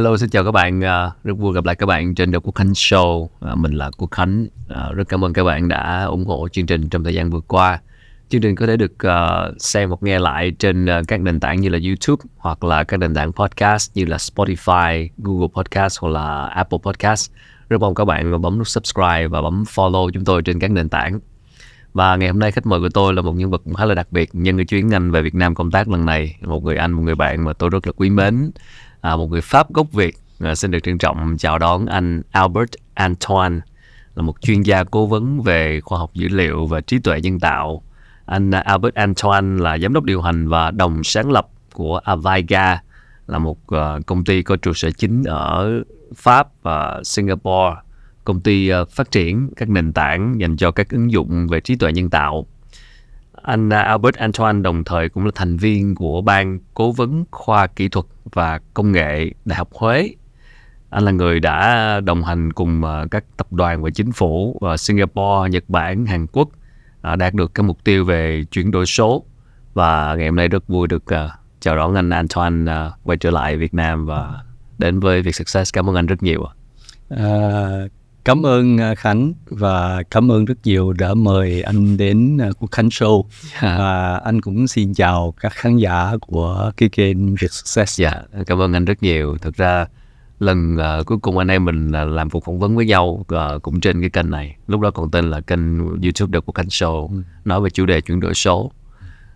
Hello, xin chào các bạn. À, rất vui gặp lại các bạn trên The Quốc Khánh Show. À, mình là Quốc Khánh. À, rất cảm ơn các bạn đã ủng hộ chương trình trong thời gian vừa qua. Chương trình có thể được uh, xem hoặc nghe lại trên uh, các nền tảng như là YouTube hoặc là các nền tảng podcast như là Spotify, Google Podcast hoặc là Apple Podcast. Rất mong các bạn bấm nút subscribe và bấm follow chúng tôi trên các nền tảng. Và ngày hôm nay khách mời của tôi là một nhân vật cũng khá là đặc biệt nhân cái chuyến Anh về Việt Nam công tác lần này. Một người anh, một người bạn mà tôi rất là quý mến à, một người Pháp gốc Việt. À, xin được trân trọng chào đón anh Albert Antoine là một chuyên gia cố vấn về khoa học dữ liệu và trí tuệ nhân tạo. Anh Albert Antoine là giám đốc điều hành và đồng sáng lập của Avaiga là một uh, công ty có trụ sở chính ở Pháp và Singapore. Công ty uh, phát triển các nền tảng dành cho các ứng dụng về trí tuệ nhân tạo anh à, Albert Antoine đồng thời cũng là thành viên của ban cố vấn khoa kỹ thuật và công nghệ Đại học Huế. Anh là người đã đồng hành cùng à, các tập đoàn và chính phủ ở Singapore, Nhật Bản, Hàn Quốc đạt được các mục tiêu về chuyển đổi số. Và ngày hôm nay rất vui được chào đón anh Antoine quay trở lại Việt Nam và đến với Việt Success. Cảm ơn anh rất nhiều. Uh, Cảm ơn à, Khánh và cảm ơn rất nhiều đã mời anh đến à, cuộc Khánh Show. Yeah. Dạ. Và anh cũng xin chào các khán giả của cái kênh Việt Success. Dạ, yeah. cảm ơn anh rất nhiều. Thực ra lần uh, cuối cùng anh em mình uh, làm cuộc phỏng vấn với nhau uh, cũng trên cái kênh này. Lúc đó còn tên là kênh YouTube The Quốc Khánh Show ừ. nói về chủ đề chuyển đổi số.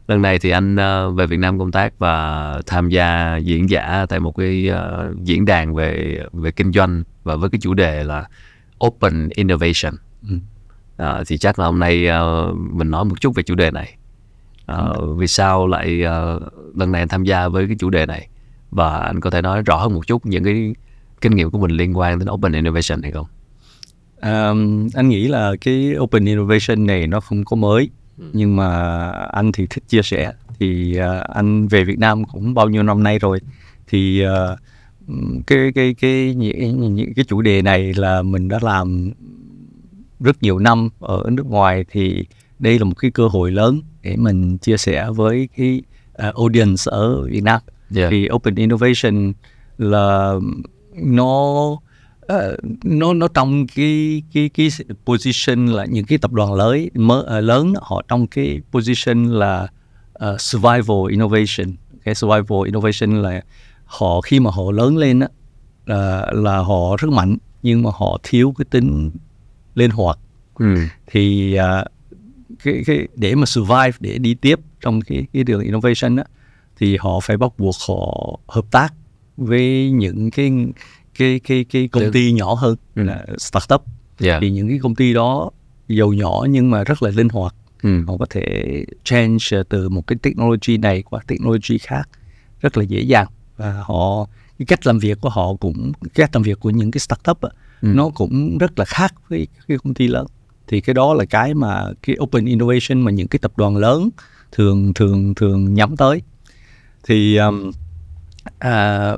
Lần này thì anh uh, về Việt Nam công tác và tham gia diễn giả tại một cái uh, diễn đàn về về kinh doanh và với cái chủ đề là Open Innovation. Ừ. À, thì chắc là hôm nay uh, mình nói một chút về chủ đề này. Uh, vì sao lại uh, lần này anh tham gia với cái chủ đề này và anh có thể nói rõ hơn một chút những cái kinh nghiệm của mình liên quan đến Open Innovation hay không? Um, anh nghĩ là cái Open Innovation này nó không có mới ừ. nhưng mà anh thì thích chia sẻ thì uh, anh về Việt Nam cũng bao nhiêu năm nay rồi thì uh, cái cái cái những, cái chủ đề này là mình đã làm rất nhiều năm ở nước ngoài thì đây là một cái cơ hội lớn để mình chia sẻ với cái uh, audience ở Việt Nam yeah. thì Open Innovation là nó uh, nó nó trong cái cái cái position là những cái tập đoàn lớn mới uh, lớn họ trong cái position là uh, survival innovation cái survival innovation là họ khi mà họ lớn lên á là, là họ rất mạnh nhưng mà họ thiếu cái tính linh hoạt ừ. thì uh, cái, cái để mà survive để đi tiếp trong cái cái đường innovation á thì họ phải bắt buộc họ hợp tác với những cái cái cái cái công ty nhỏ hơn ừ. là startup yeah. thì những cái công ty đó giàu nhỏ nhưng mà rất là linh hoạt ừ. họ có thể change từ một cái technology này qua technology khác rất là dễ dàng và họ cái cách làm việc của họ cũng cách làm việc của những cái startup á, ừ. nó cũng rất là khác với cái công ty lớn thì cái đó là cái mà cái open innovation mà những cái tập đoàn lớn thường thường thường nhắm tới thì um, à,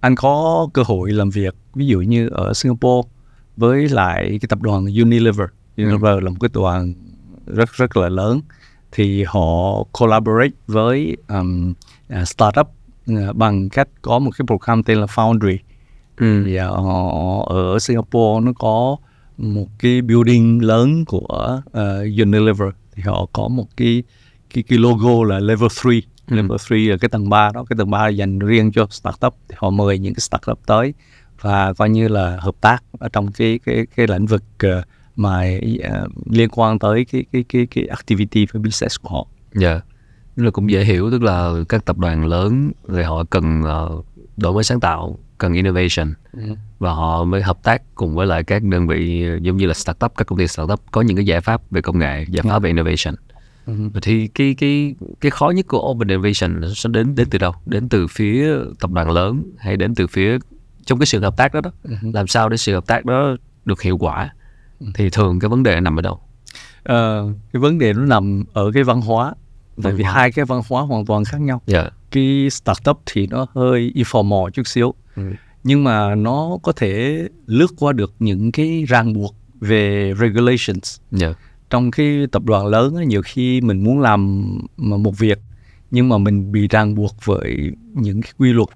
anh có cơ hội làm việc ví dụ như ở Singapore với lại cái tập đoàn Unilever Unilever ừ. là một cái đoàn rất rất là lớn thì họ collaborate với um, uh, startup bằng cách có một cái program tên là Foundry ừ. thì họ ở Singapore nó có một cái building lớn của uh, Unilever thì họ có một cái cái, cái logo là level 3 ừ. level 3 là cái tầng 3 đó cái tầng 3 dành riêng cho startup thì họ mời những cái startup tới và coi như là hợp tác ở trong cái cái cái lĩnh vực uh, mà uh, liên quan tới cái cái cái cái activity và business của họ. Dạ. Yeah là cũng dễ hiểu tức là các tập đoàn lớn thì họ cần uh, đổi mới sáng tạo cần innovation ừ. và họ mới hợp tác cùng với lại các đơn vị giống như là startup các công ty startup có những cái giải pháp về công nghệ giải pháp ừ. về innovation ừ. thì cái cái cái khó nhất của open innovation nó đến đến từ đâu đến từ phía tập đoàn lớn hay đến từ phía trong cái sự hợp tác đó đó ừ. làm sao để sự hợp tác đó được hiệu quả ừ. thì thường cái vấn đề nằm ở đâu uh, cái vấn đề nó nằm ở cái văn hóa tại vì hai cái văn hóa hoàn toàn khác nhau yeah. Dạ. cái startup thì nó hơi informal chút xíu ừ. nhưng mà nó có thể lướt qua được những cái ràng buộc về regulations yeah. Dạ. trong cái tập đoàn lớn ấy, nhiều khi mình muốn làm một việc nhưng mà mình bị ràng buộc với những cái quy luật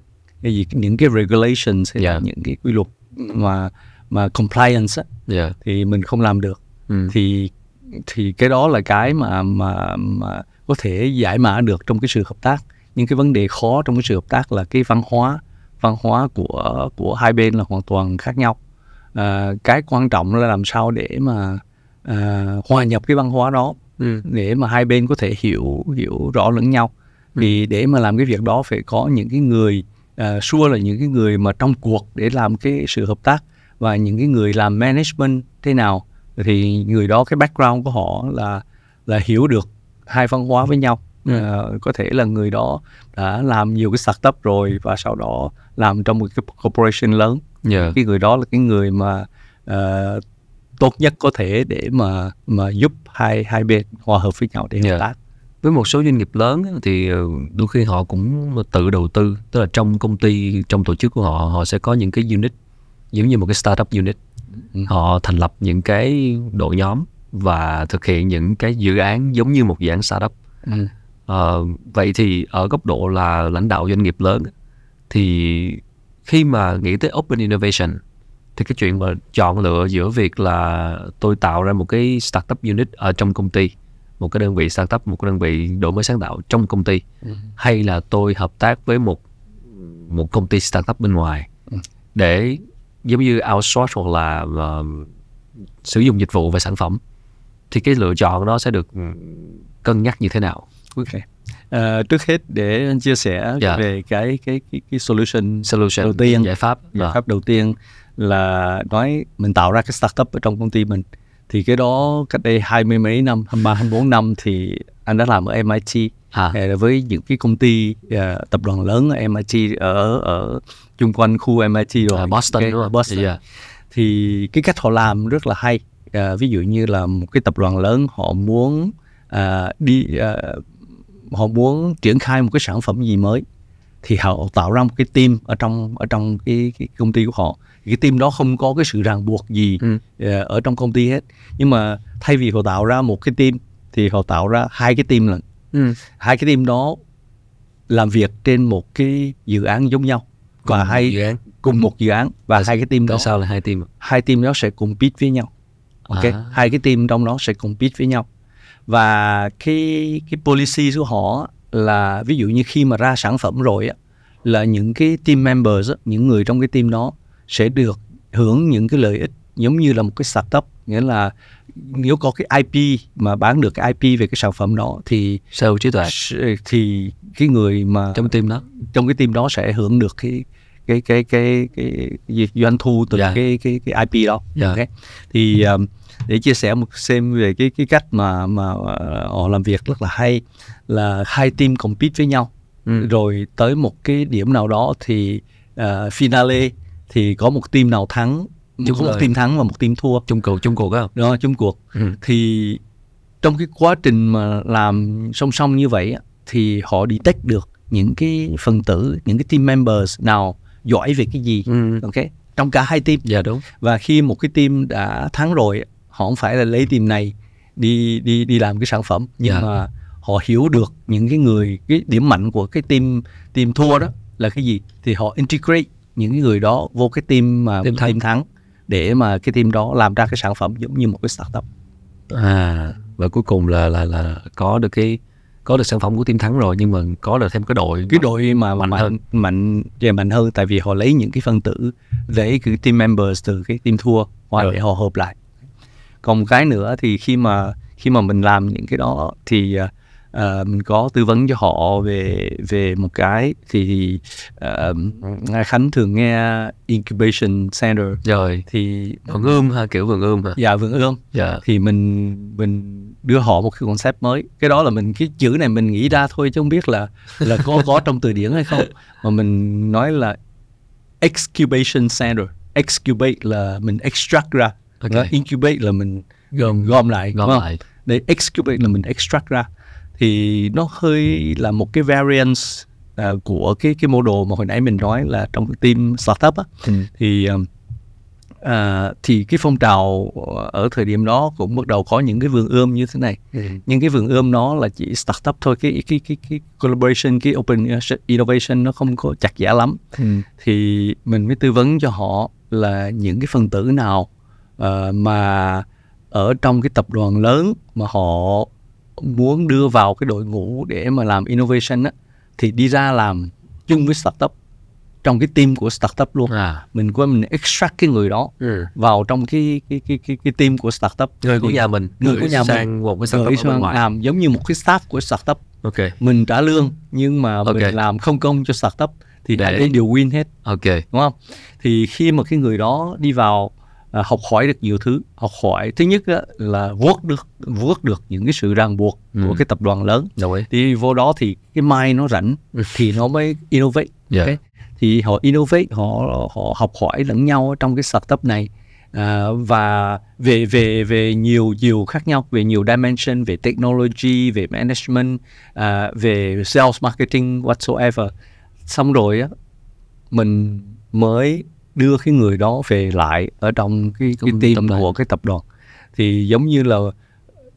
cái gì những cái regulations hay là Yeah. những cái quy luật mà mà compliance á, dạ thì mình không làm được ừ. thì thì cái đó là cái mà mà mà có thể giải mã được trong cái sự hợp tác. Nhưng cái vấn đề khó trong cái sự hợp tác là cái văn hóa văn hóa của của hai bên là hoàn toàn khác nhau. À, cái quan trọng là làm sao để mà à, hòa nhập cái văn hóa đó Ừ. để mà hai bên có thể hiểu hiểu rõ lẫn nhau. Vì để mà làm cái việc đó phải có những cái người uh, sure là những cái người mà trong cuộc để làm cái sự hợp tác và những cái người làm management thế nào. Thì người đó cái background của họ là là hiểu được hai văn hóa với nhau Ừ. Ờ, có thể là người đó đã làm nhiều cái startup rồi và sau đó làm trong một cái corporation lớn dạ cái người đó là cái người mà ờ, tốt nhất có thể để mà mà giúp hai hai bên hòa hợp với nhau để hợp Dạ. tác với một số doanh nghiệp lớn thì ờ, đôi khi họ cũng tự đầu tư tức là trong công ty trong tổ chức của họ họ sẽ có những cái unit giống như một cái startup unit Ừ. họ thành lập những cái đội nhóm và thực hiện những cái dự án giống như một dự án startup Ừ. Ờ, vậy thì ở góc độ là lãnh đạo doanh nghiệp lớn thì khi mà nghĩ tới open innovation thì cái chuyện mà chọn lựa giữa việc là tôi tạo ra một cái startup unit ở trong công ty một cái đơn vị startup một cái đơn vị đổi mới sáng tạo trong công ty Ừ. hay là tôi hợp tác với một một công ty startup bên ngoài Ừ. để giống như outsource hoặc là ờ, sử dụng dịch vụ và sản phẩm thì cái lựa chọn đó sẽ được ừ, cân nhắc như thế nào? Ok. Ờ, trước hết để anh chia sẻ Dạ. về cái cái cái cái solution solution Đầu tiên, giải pháp giải Ờ, pháp đầu tiên là nói mình tạo ra cái startup ở trong công ty mình. Thì cái đó cách đây hai mươi mấy năm, 23, 24 năm thì anh đã làm ở MIT à, Ờ, với những cái công ty ờ, tập đoàn lớn ở MIT ở ở chung quanh khu MIT rồi. À, Boston Cái- đúng không? Boston. Dạ. thì cái cách họ làm rất là hay à, ví dụ như là một cái tập đoàn lớn họ muốn à, đi à, họ muốn triển khai một cái sản phẩm gì mới thì họ tạo ra một cái team ở trong ở trong cái, cái công ty của họ. Cái team đó không có cái sự ràng buộc gì Ừ. à, ở trong công ty hết. Nhưng mà thay vì họ tạo ra một cái team thì họ tạo ra hai cái team lận. Ừ. hai cái team đó làm việc trên một cái dự án giống nhau và Cùng hai dự án. cùng một dự án. Và hai cái team đó tại sao là hai team hai team đó sẽ compete với nhau ok À. hai cái team trong đó sẽ compete với nhau và cái cái policy của họ là ví dụ như khi mà ra sản phẩm rồi á là những cái team members á, những người trong cái team đó sẽ được hưởng những cái lợi ích giống như là một cái startup nghĩa là nếu có cái IP mà bán được cái IP về cái sản phẩm đó thì sở hữu trí tuệ thì cái người mà trong team đó trong cái team đó sẽ hưởng được cái cái cái cái cái, cái gì doanh thu từ Dạ. cái cái cái IP đó. Dạ. Ok. Thì um, để chia sẻ một xem về cái cái cách mà mà uh, họ làm việc rất là hay là hai team compete với nhau. Ừ. rồi tới một cái điểm nào đó thì uh, finale thì có một team nào thắng Chung có một team thắng và một team thua. chung cuộc chung cuộc á. Đó chung cuộc. Ừ. thì trong cái quá trình mà làm song song như vậy thì họ detect được những cái phần tử những cái team members nào giỏi về cái gì. Ừ. ok? Trong cả hai team. Dạ đúng. Và khi một cái team đã thắng rồi họ không phải là lấy team này đi đi đi làm cái sản phẩm nhưng Dạ. mà họ hiểu được những cái người cái điểm mạnh của cái team team thua đó là cái gì thì họ integrate những cái người đó vô cái team mà Team thắng. team thắng để mà cái team đó làm ra cái sản phẩm giống như một cái startup à và cuối cùng là là là có được cái có được sản phẩm của team thắng rồi nhưng mà có được thêm cái đội cái đội mà Mạnh mạnh hơn. mạnh yeah, mạnh hơn tại vì họ lấy những cái phân tử lấy cái team members từ cái team thua và để họ hợp lại còn một cái nữa thì khi mà khi mà mình làm những cái đó thì à, mình có tư vấn cho họ về về một cái thì uh, Khánh thường nghe incubation center. Rồi thì vườn ươm ha kiểu vườn ươm ha dạ vườn ươm. Dạ. Thì mình mình đưa họ một cái concept mới. Cái đó là mình cái chữ này mình nghĩ ra thôi chứ không biết là là có có trong từ điển hay không. Mà mình nói là excubation center. Excubate là mình extract ra Ok. Đó, incubate là mình gom gom lại gom lại để excubate là mình extract ra thì nó hơi là một cái variance à, của cái cái model mà hồi nãy mình nói là trong cái team startup á ừ. thì um, à, thì cái phong trào ở thời điểm đó cũng bắt đầu có những cái vườn ươm như thế này Ừ. nhưng cái vườn ươm nó là chỉ startup thôi cái cái cái cái collaboration cái open innovation nó không có chặt chẽ lắm Ừ. thì mình mới tư vấn cho họ là những cái phần tử nào ờ, mà ở trong cái tập đoàn lớn mà họ muốn đưa vào cái đội ngũ để mà làm innovation á thì đi ra làm chung với startup trong cái team của startup luôn À. mình qua mình extract cái người đó Ừ. vào trong cái cái cái cái, cái team của startup Người của nhà mình, người của nhà sang một cái startup sang làm giống như một cái staff của startup Ok, mình trả lương nhưng mà Ok. mình làm không công cho startup thì Để- bên đều win hết ok. đúng không thì khi mà cái người đó đi vào à, học hỏi được nhiều thứ học hỏi thứ nhất á, là vượt được vượt được những cái sự ràng buộc Ừ. của cái tập đoàn lớn ý. thì vô đó thì cái mind nó rảnh thì nó mới innovate Dạ. Ok. thì họ innovate họ họ học hỏi lẫn nhau trong cái startup này à, và về về về nhiều nhiều khác nhau về nhiều dimension về technology về management à, về sales marketing whatsoever xong rồi á mình mới đưa cái người đó về lại ở trong cái cái team tập đoàn. của cái tập đoàn thì giống như là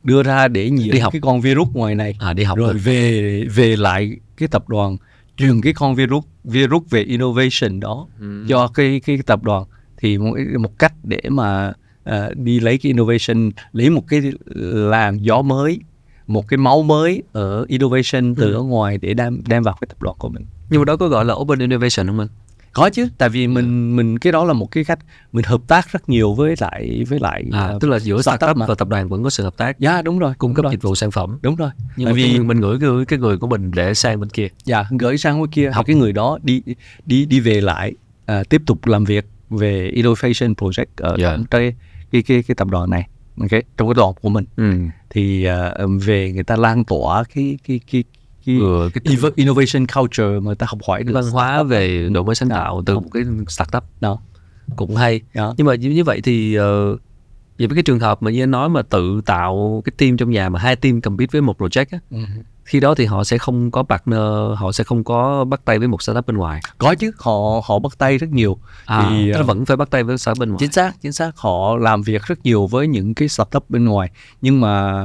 đưa ra để nhiễm Đi học. cái con virus ngoài này À, đi học rồi rồi. về về lại cái tập đoàn truyền cái con virus virus về innovation đó Ừ. cho cái cái tập đoàn thì một một cách để mà à, đi lấy cái innovation lấy một cái làn gió mới một cái máu mới ở innovation từ Ừ. ở ngoài để đem đem vào cái tập đoàn của mình Nhưng mà đó có gọi là open innovation không anh? Có chứ tại vì mình mình cái đó là một cái cách mình hợp tác rất nhiều với lại với lại À, à, tức là giữa startup startup và tập đoàn vẫn có sự hợp tác, dạ đúng rồi cung đúng cấp rồi, dịch vụ sản phẩm. đúng rồi Nhưng Tại mà vì- mình gửi cái, cái người của mình để sang bên kia. dạ gửi sang bên kia Học. cái người đó đi đi đi về lại à, tiếp tục làm việc về innovation project ở Dạ. trong cái cái cái cái tập đoàn này ok trong cái đoàn của mình Ừ. thì à, về người ta lan tỏa cái cái cái cái Vừa cái inno- innovation culture mà ta học hỏi được văn hóa về đổi mới sáng Dạ. tạo từ một cái startup đó cũng hay. đó Nhưng mà như vậy thì ờ, vậy với cái trường hợp mà như anh nói mà tự tạo cái team trong nhà mà hai team compete với một project á, Ừ. khi đó thì họ sẽ không có partner, họ sẽ không có bắt tay với một startup bên ngoài. có chứ họ họ bắt tay rất nhiều À, Thì, ờ, vẫn phải bắt tay với startup bên ngoài. chính xác chính xác họ làm việc rất nhiều với những cái startup bên ngoài nhưng mà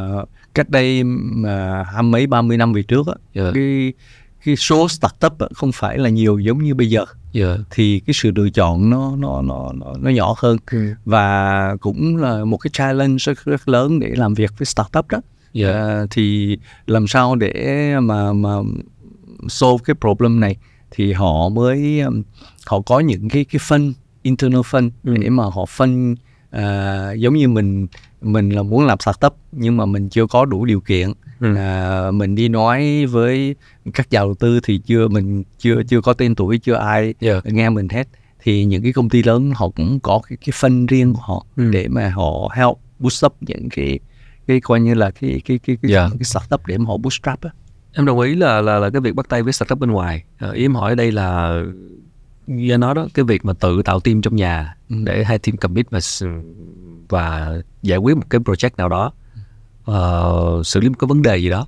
cách đây mà hai mấy ba mươi năm về trước á Dạ. cái cái số startup á, không phải là nhiều giống như bây giờ Dạ. thì cái sự lựa chọn nó nó nó nó, nó nhỏ hơn và cũng là một cái challenge rất, rất lớn để làm việc với startup đó Dạ. À, thì làm sao để mà mà solve cái problem này thì họ mới um, họ có những cái cái phân internal fund Ừ. để mà họ phân à, giống như mình mình là muốn làm startup nhưng mà mình chưa có đủ điều kiện Ừ. à, mình đi nói với các nhà đầu tư thì chưa mình chưa chưa có tên tuổi chưa ai Dạ. nghe mình hết thì những cái công ty lớn họ cũng có cái cái phân riêng của họ Ừ. để mà họ help boost up những cái cái coi như là cái cái cái cái, Dạ. cái startup để mà họ bootstrap á Em đồng ý là là là cái việc bắt tay với startup bên ngoài. Ờ, ý em hỏi đây là như anh nói đó, cái việc mà tự tạo team trong nhà Ừ. để hai team commit và và giải quyết một cái project nào đó, ờ, xử lý một cái vấn đề gì đó.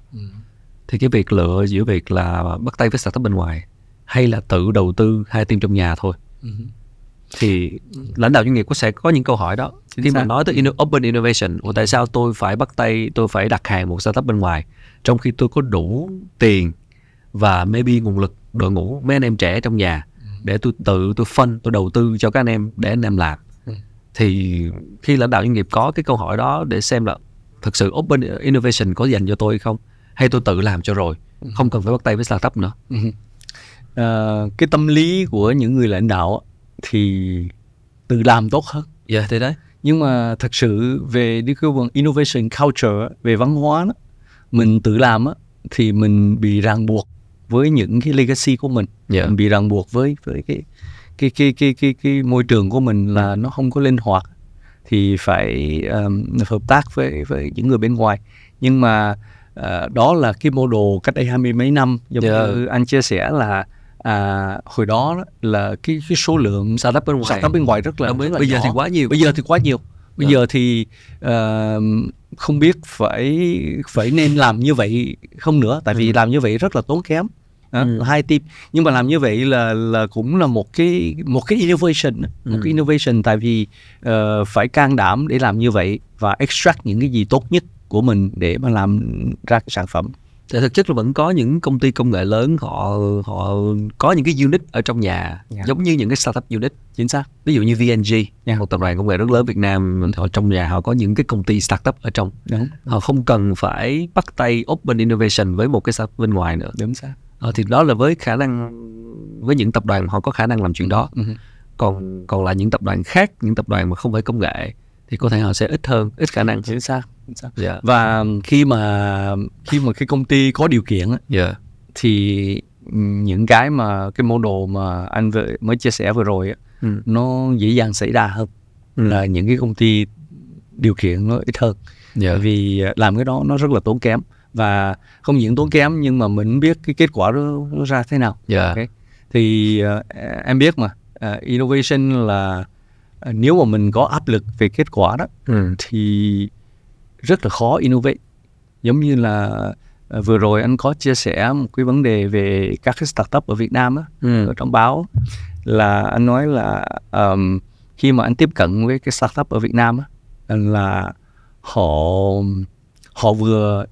Thì cái việc lựa giữa việc là bắt tay với startup bên ngoài hay là tự đầu tư hai team trong nhà thôi. Thì lãnh đạo doanh nghiệp có sẽ có những câu hỏi đó. Chính Khi mà nói tới inno- open innovation, ủa tại sao tôi phải bắt tay, tôi phải đặt hàng một startup bên ngoài trong khi tôi có đủ tiền và maybe nguồn lực đội ngũ mấy anh em trẻ trong nhà để tôi tự tôi phân tôi đầu tư cho các anh em để anh em làm Ừ. thì khi lãnh đạo doanh nghiệp có cái câu hỏi đó để xem là thực sự open innovation có dành cho tôi không hay tôi tự làm cho rồi không cần phải bắt tay với startup nữa. Ờ, cái tâm lý của những người lãnh đạo thì tự làm tốt hơn. Dạ thế đấy. Nhưng mà thật sự về đi cái phần innovation culture về văn hóa đó, mình tự làm á, thì mình bị ràng buộc với những cái legacy của mình. Dạ. mình bị ràng buộc với với cái cái cái cái cái cái môi trường của mình là nó không có linh hoạt thì phải um, hợp tác với với những người bên ngoài nhưng mà ờ, đó là cái model cách đây hai mươi mấy năm giống Dạ. như anh chia sẻ là à, hồi đó là cái cái số lượng startup bên ngoài startup bên ngoài rất là, rất là bây giờ nhỏ. thì quá nhiều bây giờ thì quá nhiều bây Dạ. giờ thì ờ, không biết phải phải nên làm như vậy không nữa tại vì Ừ. làm như vậy rất là tốn kém Đó, Ừ. hai team. Nhưng mà làm như vậy là là cũng là một cái một cái innovation một Ừ. cái innovation tại vì ờ, phải can đảm để làm như vậy và extract những cái gì tốt nhất của mình để mà làm ra cái sản phẩm. Tại thực chất là vẫn có những công ty công nghệ lớn họ họ có những cái unit ở trong nhà Dạ. giống như những cái startup unit. Chính xác. Ví dụ như VNG Dạ. một tập đoàn công nghệ rất lớn Việt Nam họ trong nhà họ có những cái công ty startup ở trong. Đúng. Họ không cần phải bắt tay open innovation với một cái startup bên ngoài nữa. Đúng xác ờ, thì đó là với khả năng với những tập đoàn họ có khả năng làm chuyện đó. Ừ. còn còn là những tập đoàn khác những tập đoàn mà không phải công nghệ thì có thể họ sẽ ít hơn ít khả năng. Chính xác chính xác. Dạ. Và khi mà khi mà cái công ty có điều kiện á, dạ. thì những cái mà cái model mà anh vừa mới chia sẻ vừa rồi Ừ. nó dễ dàng xảy ra hơn Ừ. là những cái công ty điều kiện nó ít hơn. Dạ. Bởi vì à, làm cái đó nó rất là tốn kém và không những tốn kém nhưng mà mình biết cái kết quả nó ra thế nào dạ Ok. thì à, em biết mà à, innovation là à, nếu mà mình có áp lực về kết quả đó ừ. thì rất là khó innovate giống như là à, vừa rồi anh có chia sẻ một cái vấn đề về các cái startup ở Việt Nam á Ừ. ở trong báo là anh nói là um, khi mà anh tiếp cận với cái startup ở Việt Nam á là họ họ vừa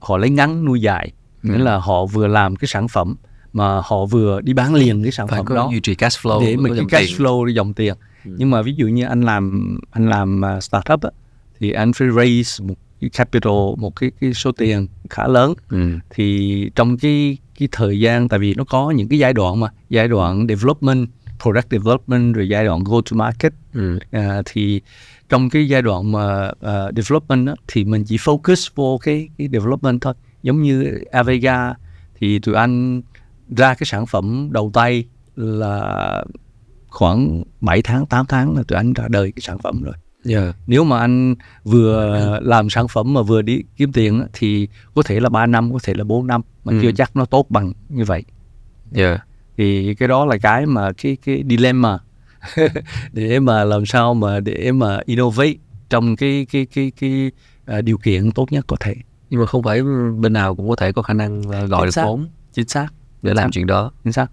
họ lấy ngắn nuôi dài Ừ. nghĩa là họ vừa làm cái sản phẩm mà họ vừa đi bán liền cái sản phải phẩm đó duy trì cash flow để mà cái cash tiền. flow dòng tiền Ừ. nhưng mà ví dụ như anh làm anh làm uh, startup á, thì anh phải raise một cái capital một cái cái số tiền khá lớn ừ. thì trong cái cái thời gian tại vì nó có những cái giai đoạn mà giai đoạn development product development rồi giai đoạn go to market Ừ. à, thì trong cái giai đoạn mà à, development á, thì mình chỉ focus vô cái cái development thôi. Giống như Avega thì tụi anh ra cái sản phẩm đầu tay là khoảng 7 tháng 8 tháng là tụi anh ra đời cái sản phẩm rồi. Dạ. Nếu mà anh vừa làm sản phẩm mà vừa đi kiếm tiền thì có thể là 3 năm có thể là 4 năm mà Ừ. chưa chắc nó tốt bằng như vậy. Dạ. Thì cái đó là cái mà cái cái dilemma để mà làm sao mà để mà innovate trong cái cái cái cái, à, điều kiện tốt nhất có thể. Nhưng mà không phải bên nào cũng có thể có khả năng ờ, gọi Chính được vốn. Chính xác. Để làm xác. chuyện đó. Chính xác.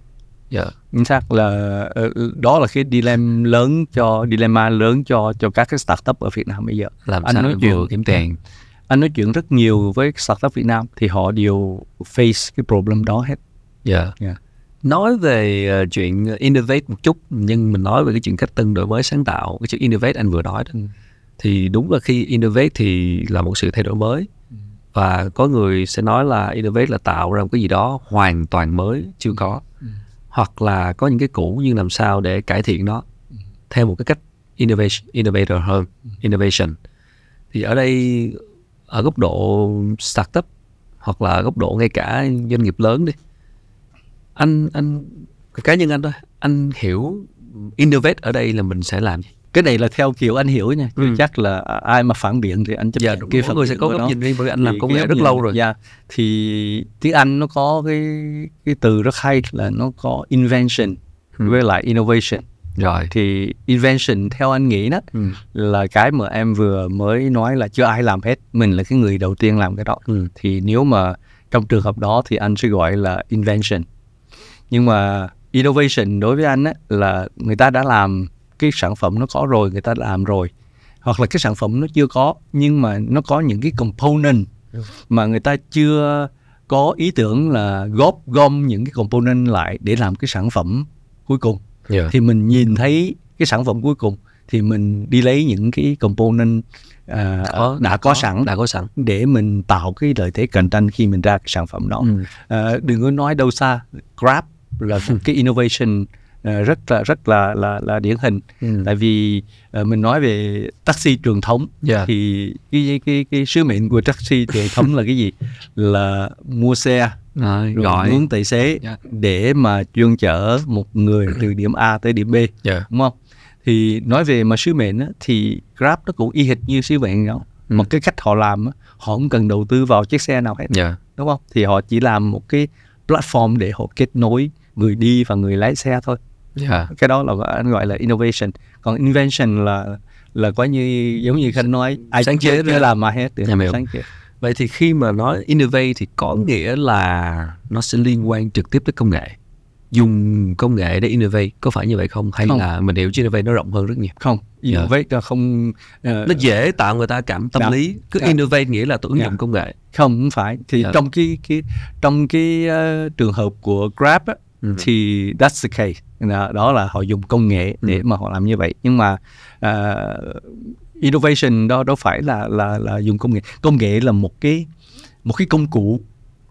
Dạ. Chính xác là ờ, đó là cái dilemma lớn cho dilemma lớn cho cho các cái startup ở Việt Nam bây giờ. Làm Anh sao nói chuyện- kiếm tiền. Anh nói chuyện rất nhiều với startup Việt Nam thì họ đều face cái problem đó hết. Dạ. Dạ. Nói về ờ, chuyện innovate một chút nhưng mình nói về cái chuyện cách tân đổi mới sáng tạo cái chữ innovate anh vừa nói đó. Ừ. thì đúng là khi innovate thì là một sự thay đổi mới. Và có người sẽ nói là innovate là tạo ra một cái gì đó hoàn toàn mới chưa có. Ừ. hoặc là có những cái cũ nhưng làm sao để cải thiện nó theo một cái cách innovation innovator hơn innovation. Thì ở đây ở góc độ startup hoặc là góc độ ngay cả doanh nghiệp lớn đi anh anh cá nhân anh thôi anh hiểu innovate ở đây là mình sẽ làm gì cái này là theo kiểu anh hiểu nha Ừ. chắc là ai mà phản biện thì anh chấp dạ nhận đúng cái mỗi người sẽ có góc nhìn riêng bởi vì anh làm công nghệ rất nhìn- lâu rồi dạ. thì tiếng Anh nó có cái cái từ rất hay là nó có invention Ừ. với lại innovation rồi thì invention theo anh nghĩ đó ừ. là cái mà em vừa mới nói là chưa ai làm hết mình là cái người đầu tiên làm cái đó Ừ. thì nếu mà trong trường hợp đó thì anh sẽ gọi là invention nhưng mà innovation đối với anh á, là người ta đã làm cái sản phẩm nó có rồi người ta đã làm rồi hoặc là cái sản phẩm nó chưa có nhưng mà nó có những cái component mà người ta chưa có ý tưởng là góp gom những cái component lại để làm cái sản phẩm cuối cùng Dạ. thì mình nhìn thấy cái sản phẩm cuối cùng thì mình đi lấy những cái component à, Có- đã có sẵn đã có sẵn để mình tạo cái lợi thế cạnh tranh khi mình ra cái sản phẩm đó Ừ. à, đừng có nói đâu xa Grab là một cái innovation à, rất là rất là là là điển hình Ừ. tại vì à, mình nói về taxi truyền thống Dạ. thì cái cái cái sứ mệnh của taxi truyền thống là cái gì là mua xe rồi gọi mướn tài xế Dạ. để mà chuyên chở một người từ điểm A tới điểm B dạ. đúng không thì nói về mà sứ mệnh á, thì Grab nó cũng y hệt như sứ mệnh đó Ừ. một cái cách họ làm á, họ không cần đầu tư vào chiếc xe nào hết dạ đúng không thì họ chỉ làm một cái platform để họ kết nối người đi và người lái xe thôi dạ cái đó là anh gọi là innovation còn invention là là coi như giống như khanh nói ai Sáng chế ra. làm mà hết được hiểu. sáng chế vậy thì khi mà nói innovate thì có nghĩa là nó sẽ liên quan trực tiếp tới công nghệ dùng công nghệ để innovate có phải như vậy không hay Không. là mình hiểu innovate nó rộng hơn rất nhiều không Dạ. innovate là không ờ, nó dễ tạo người ta cảm tâm Dạ. lý cứ Dạ. innovate nghĩa là tôi ứng Dạ. dụng công nghệ không không phải thì Dạ. trong cái cái trong cái ờ, trường hợp của Grab á, Ừ. thì that's the case. Đó, đó là họ dùng công nghệ để Ừ. mà họ làm như vậy. Nhưng mà ờ, innovation đó đâu phải là là là dùng công nghệ. Công nghệ là một cái một cái công cụ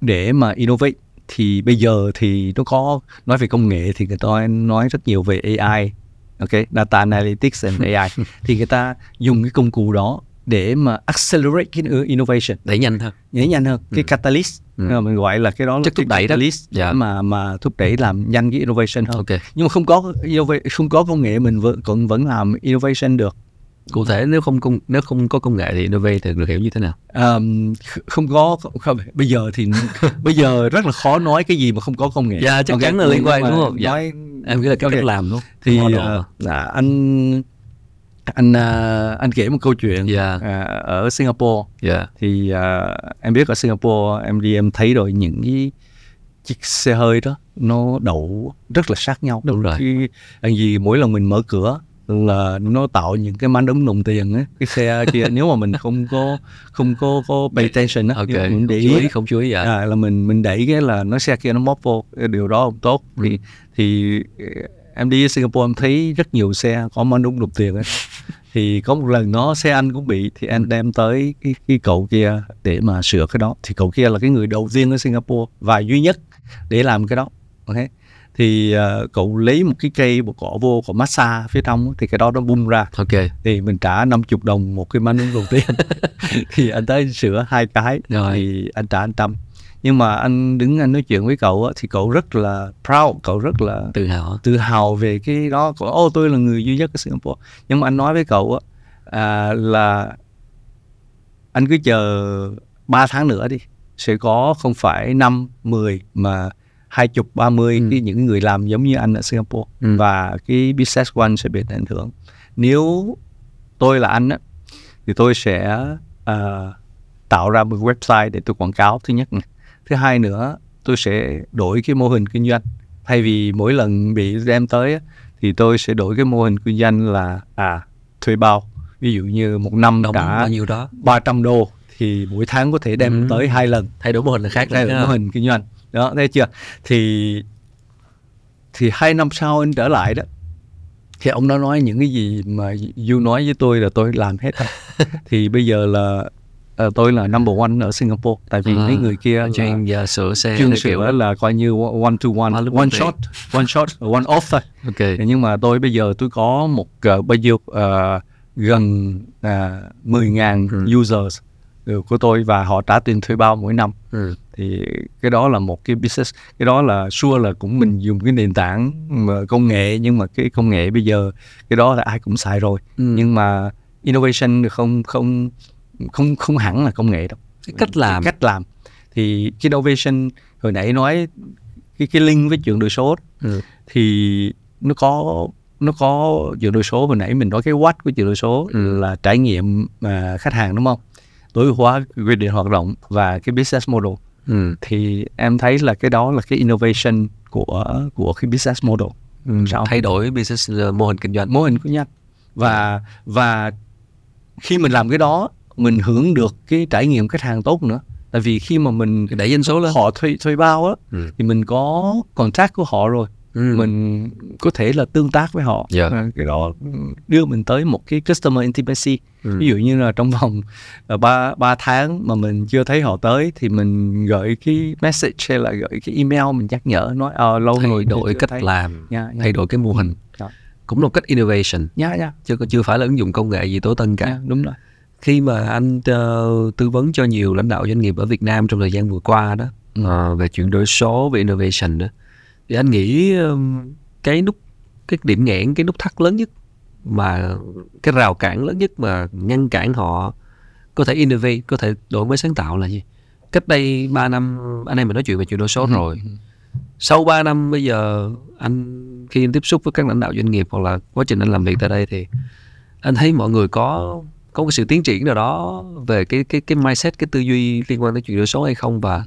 để mà innovate. Thì bây giờ thì nó có nói về công nghệ thì người ta nói rất nhiều về AI ok? Data analytics and AI thì người ta dùng cái công cụ đó để mà accelerate cái innovation. Đẩy nhanh hơn. Nhảy nhanh hơn. Cái Ừ. catalyst Ừ. Mình gọi là cái đó là Chất thúc đẩy đó. catalyst Dạ. mà mà thúc đẩy làm nhanh cái innovation hơn ok nhưng mà không có không có công nghệ mình vẫn còn vẫn làm innovation được cụ thể nếu không công nếu không có công nghệ thì innovate thì được hiểu như thế nào kh- không có không, bây giờ thì bây giờ rất là khó nói cái gì mà không có công nghệ Dạ, chắc Ok, chắn là liên quan, đúng không? Dạ. nói em nghĩ là cái Ok. cách làm đúng không thì ờ, là anh anh à, anh kể một câu chuyện Dạ. à, ở Singapore dạ thì à, em biết ở Singapore em đi em thấy rồi những cái chiếc xe hơi đó nó đậu rất là sát nhau Đúng rồi. anh gì mỗi lần mình mở cửa là nó tạo những cái manh ấm đồng tiền á cái xe kia nếu mà mình không có không có có pay attention á ok nếu mà mình để ý không chú ý dạ à, là mình mình đẩy cái là nó xe kia nó móc vô điều đó không tốt Ừ. thì thì ờ, em đi Singapore em thấy rất nhiều xe có manh ấm đồng tiền á thì có một lần nó xe anh cũng bị thì anh đem tới cái, cái cậu kia để mà sửa cái đó. Thì cậu kia là cái người đầu tiên ở Singapore và duy nhất để làm cái đó ok? Thì ờ, cậu lấy một cái cây một cỏ vô cậu massage phía trong thì cái đó nó bung ra. Ok. Thì mình trả 50 đồng một cái manh đầu tiên thì anh tới sửa hai cái Rồi. thì anh trả anh trăm nhưng mà anh đứng anh nói chuyện với cậu á, thì cậu rất là proud cậu rất là tự hào tự hào về cái đó của ô tôi là người duy nhất ở Singapore nhưng mà anh nói với cậu á à, là anh cứ chờ 3 tháng nữa đi sẽ có không phải năm 10 mà hai chục ba mươi Ừ. cái những người làm giống như anh ở Singapore Ừ. và cái business anh sẽ bị ảnh hưởng nếu tôi là anh á thì tôi sẽ à, tạo ra một website để tôi quảng cáo thứ nhất này. Thứ hai nữa tôi sẽ đổi cái mô hình kinh doanh. Thay vì mỗi lần bị đem tới thì tôi sẽ đổi cái mô hình kinh doanh là à thuê bao. Ví dụ như một năm đóng đã bao nhiêu đó. 300 đô thì mỗi tháng có thể đem Ừ. tới hai lần. Thay đổi mô hình là khác rồi là mô hình kinh doanh. Đó thấy chưa? Thì thì hai năm sau anh trở lại đó thì ông đã nói những cái gì mà Du nói với tôi là tôi làm hết thì bây giờ là ờ, tôi là number one ở Singapore tại vì À, mấy người kia chuyên uh, sửa xe chuyên sửa kiểu là coi như one to one One one shot one shot one off thôi. Ok. Nhưng mà tôi bây giờ tôi có một ờ, bao nhiêu ờ, gần uh, 10.000 Ừ. users ừ, của tôi và họ trả tiền thuê bao mỗi năm. Ừ. thì cái đó là một cái business cái đó là sure là cũng mình dùng cái nền tảng mà công nghệ nhưng mà cái công nghệ bây giờ cái đó là ai cũng xài rồi. Ừ. nhưng mà innovation không không không không hẳn là công nghệ đâu cái cách làm cái cách làm thì cái innovation hồi nãy nói cái cái link với chuyển đổi số ừ. thì nó có nó có chuyển đổi số hồi nãy mình nói cái what của chuyển đổi số Ừ. là trải nghiệm à, khách hàng đúng không tối ưu hóa quy định hoạt động và cái business model Ừ. thì em thấy là cái đó là cái innovation của của cái business model Ừ. Sao? thay đổi business uh, mô hình kinh doanh mô hình của nhanh và và khi mình làm cái đó mình hưởng được cái trải nghiệm khách hàng tốt nữa tại vì khi mà mình đẩy doanh số lên họ thuê thuê bao á Ừ. thì mình có contact của họ rồi ừ. mình có thể là tương tác với họ Dạ. À, cái đó đưa mình tới một cái customer intimacy Ừ. ví dụ như là trong vòng ờ, ba ba tháng mà mình chưa thấy họ tới thì mình gửi cái message hay là gửi cái email mình nhắc nhở nói ờ lâu thay rồi đổi cách thấy. làm Dạ, dạ. thay đổi cái mô hình Dạ. cũng là cách innovation dạ dạ chứ chưa phải là ứng dụng công nghệ gì tối tân cả dạ, đúng rồi khi mà anh ờ, tư vấn cho nhiều lãnh đạo doanh nghiệp ở Việt Nam trong thời gian vừa qua đó Ừ. ờ, về chuyển đổi số về innovation đó thì anh nghĩ ừm, cái nút cái điểm nghẽn cái nút thắt lớn nhất mà cái rào cản lớn nhất mà ngăn cản họ có thể innovate có thể đổi mới sáng tạo là gì cách đây 3 năm anh em mình nói chuyện về chuyển đổi số rồi sau 3 năm bây giờ anh khi anh tiếp xúc với các lãnh đạo doanh nghiệp hoặc là quá trình anh làm việc tại đây thì anh thấy mọi người có có một sự tiến triển nào đó về cái cái cái mindset cái tư duy liên quan tới chuyển đổi số hay không? Và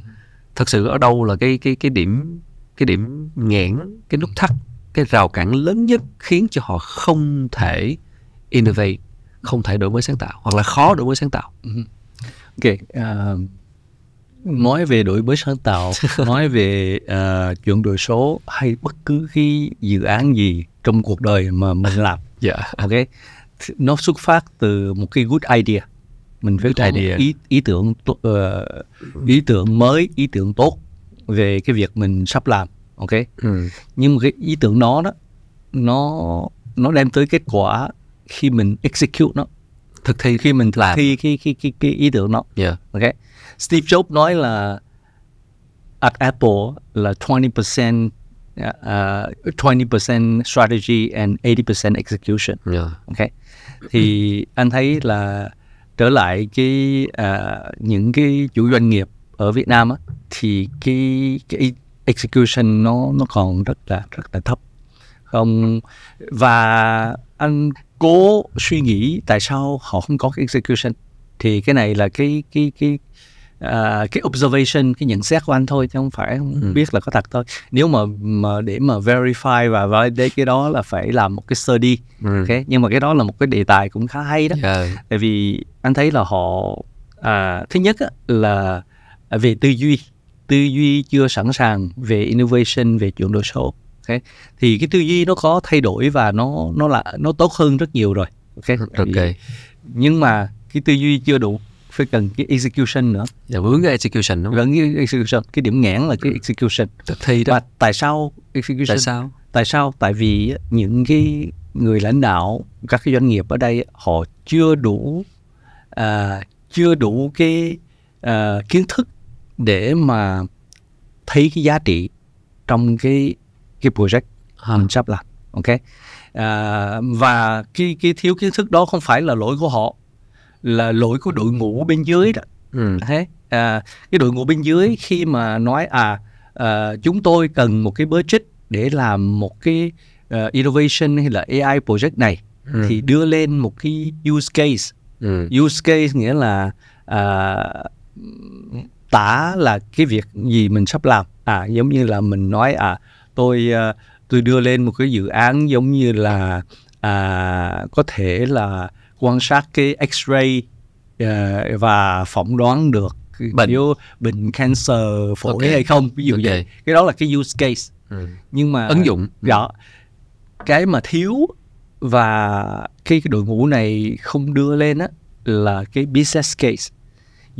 thật sự ở đâu là cái cái cái điểm cái điểm nghẽn cái nút thắt cái rào cản lớn nhất khiến cho họ không thể innovate không thể đổi mới sáng tạo hoặc là khó đổi mới sáng tạo? Ok uh, nói về đổi mới sáng tạo nói về uh, chuyển đổi số hay bất cứ cái dự án gì trong cuộc đời mà mình làm. Dạ. Ok nó xuất phát từ một cái good idea mình phải Good có một idea. ý ý tưởng ờ, ý tưởng mới ý tưởng tốt về cái việc mình sắp làm ok ừ. nhưng mà cái ý tưởng đó đó nó nó đem tới kết quả khi mình execute nó thực thi khi mình thực Làm. thi cái cái cái cái ý tưởng đó dạ ok Steve Jobs nói là at Apple là 20% uh, 20% strategy and 80% execution. Dạ ok thì anh thấy là trở lại cái à, những cái chủ doanh nghiệp ở Việt Nam á thì cái cái execution nó nó còn rất là rất là thấp. Không và anh cố suy nghĩ tại sao họ không có cái execution. Thì cái này là cái cái cái à, cái observation cái nhận xét của anh thôi chứ không phải không Ừ. biết là có thật thôi. Nếu mà mà để mà verify và validate cái đó là phải làm một cái study ừ. ok? Nhưng mà cái đó là một cái đề tài cũng khá hay đó. Dạ tại vì anh thấy là họ à, thứ nhất á, là về tư duy tư duy chưa sẵn sàng về innovation về chuyển đổi số ok? Thì cái tư duy nó có thay đổi và nó nó là nó tốt hơn rất nhiều rồi ok? Tại vì- ok. nhưng mà cái tư duy chưa đủ phải cần cái execution nữa. Dạ vướng cái execution đúng không? Gần như execution cái điểm nghẽn là cái execution. Thực thi đó. Và tại sao execution? Tại sao? Tại sao? Tại vì những cái người lãnh đạo các cái doanh nghiệp ở đây họ chưa đủ à, chưa đủ cái à, kiến thức để mà thấy cái giá trị trong cái cái project ha. mình sắp làm ok? À, và cái cái thiếu kiến thức đó không phải là lỗi của họ là lỗi của đội ngũ bên dưới đó ừ. thế à, cái đội ngũ bên dưới khi mà nói à, à chúng tôi cần một cái budget để làm một cái ờ, innovation hay là AI project này Ừ. thì đưa lên một cái use case ừ. use case nghĩa là à, tả là cái việc gì mình sắp làm à giống như là mình nói à tôi à, tôi đưa lên một cái dự án giống như là à, có thể là quan sát cái x-ray à, và phỏng đoán được Bệnh. nếu bệnh cancer phổi Ok. hay không ví dụ Ok. vậy cái đó là cái use case ừ. nhưng mà ứng dụng đó cái mà thiếu và khi cái đội ngũ này không đưa lên á là cái business case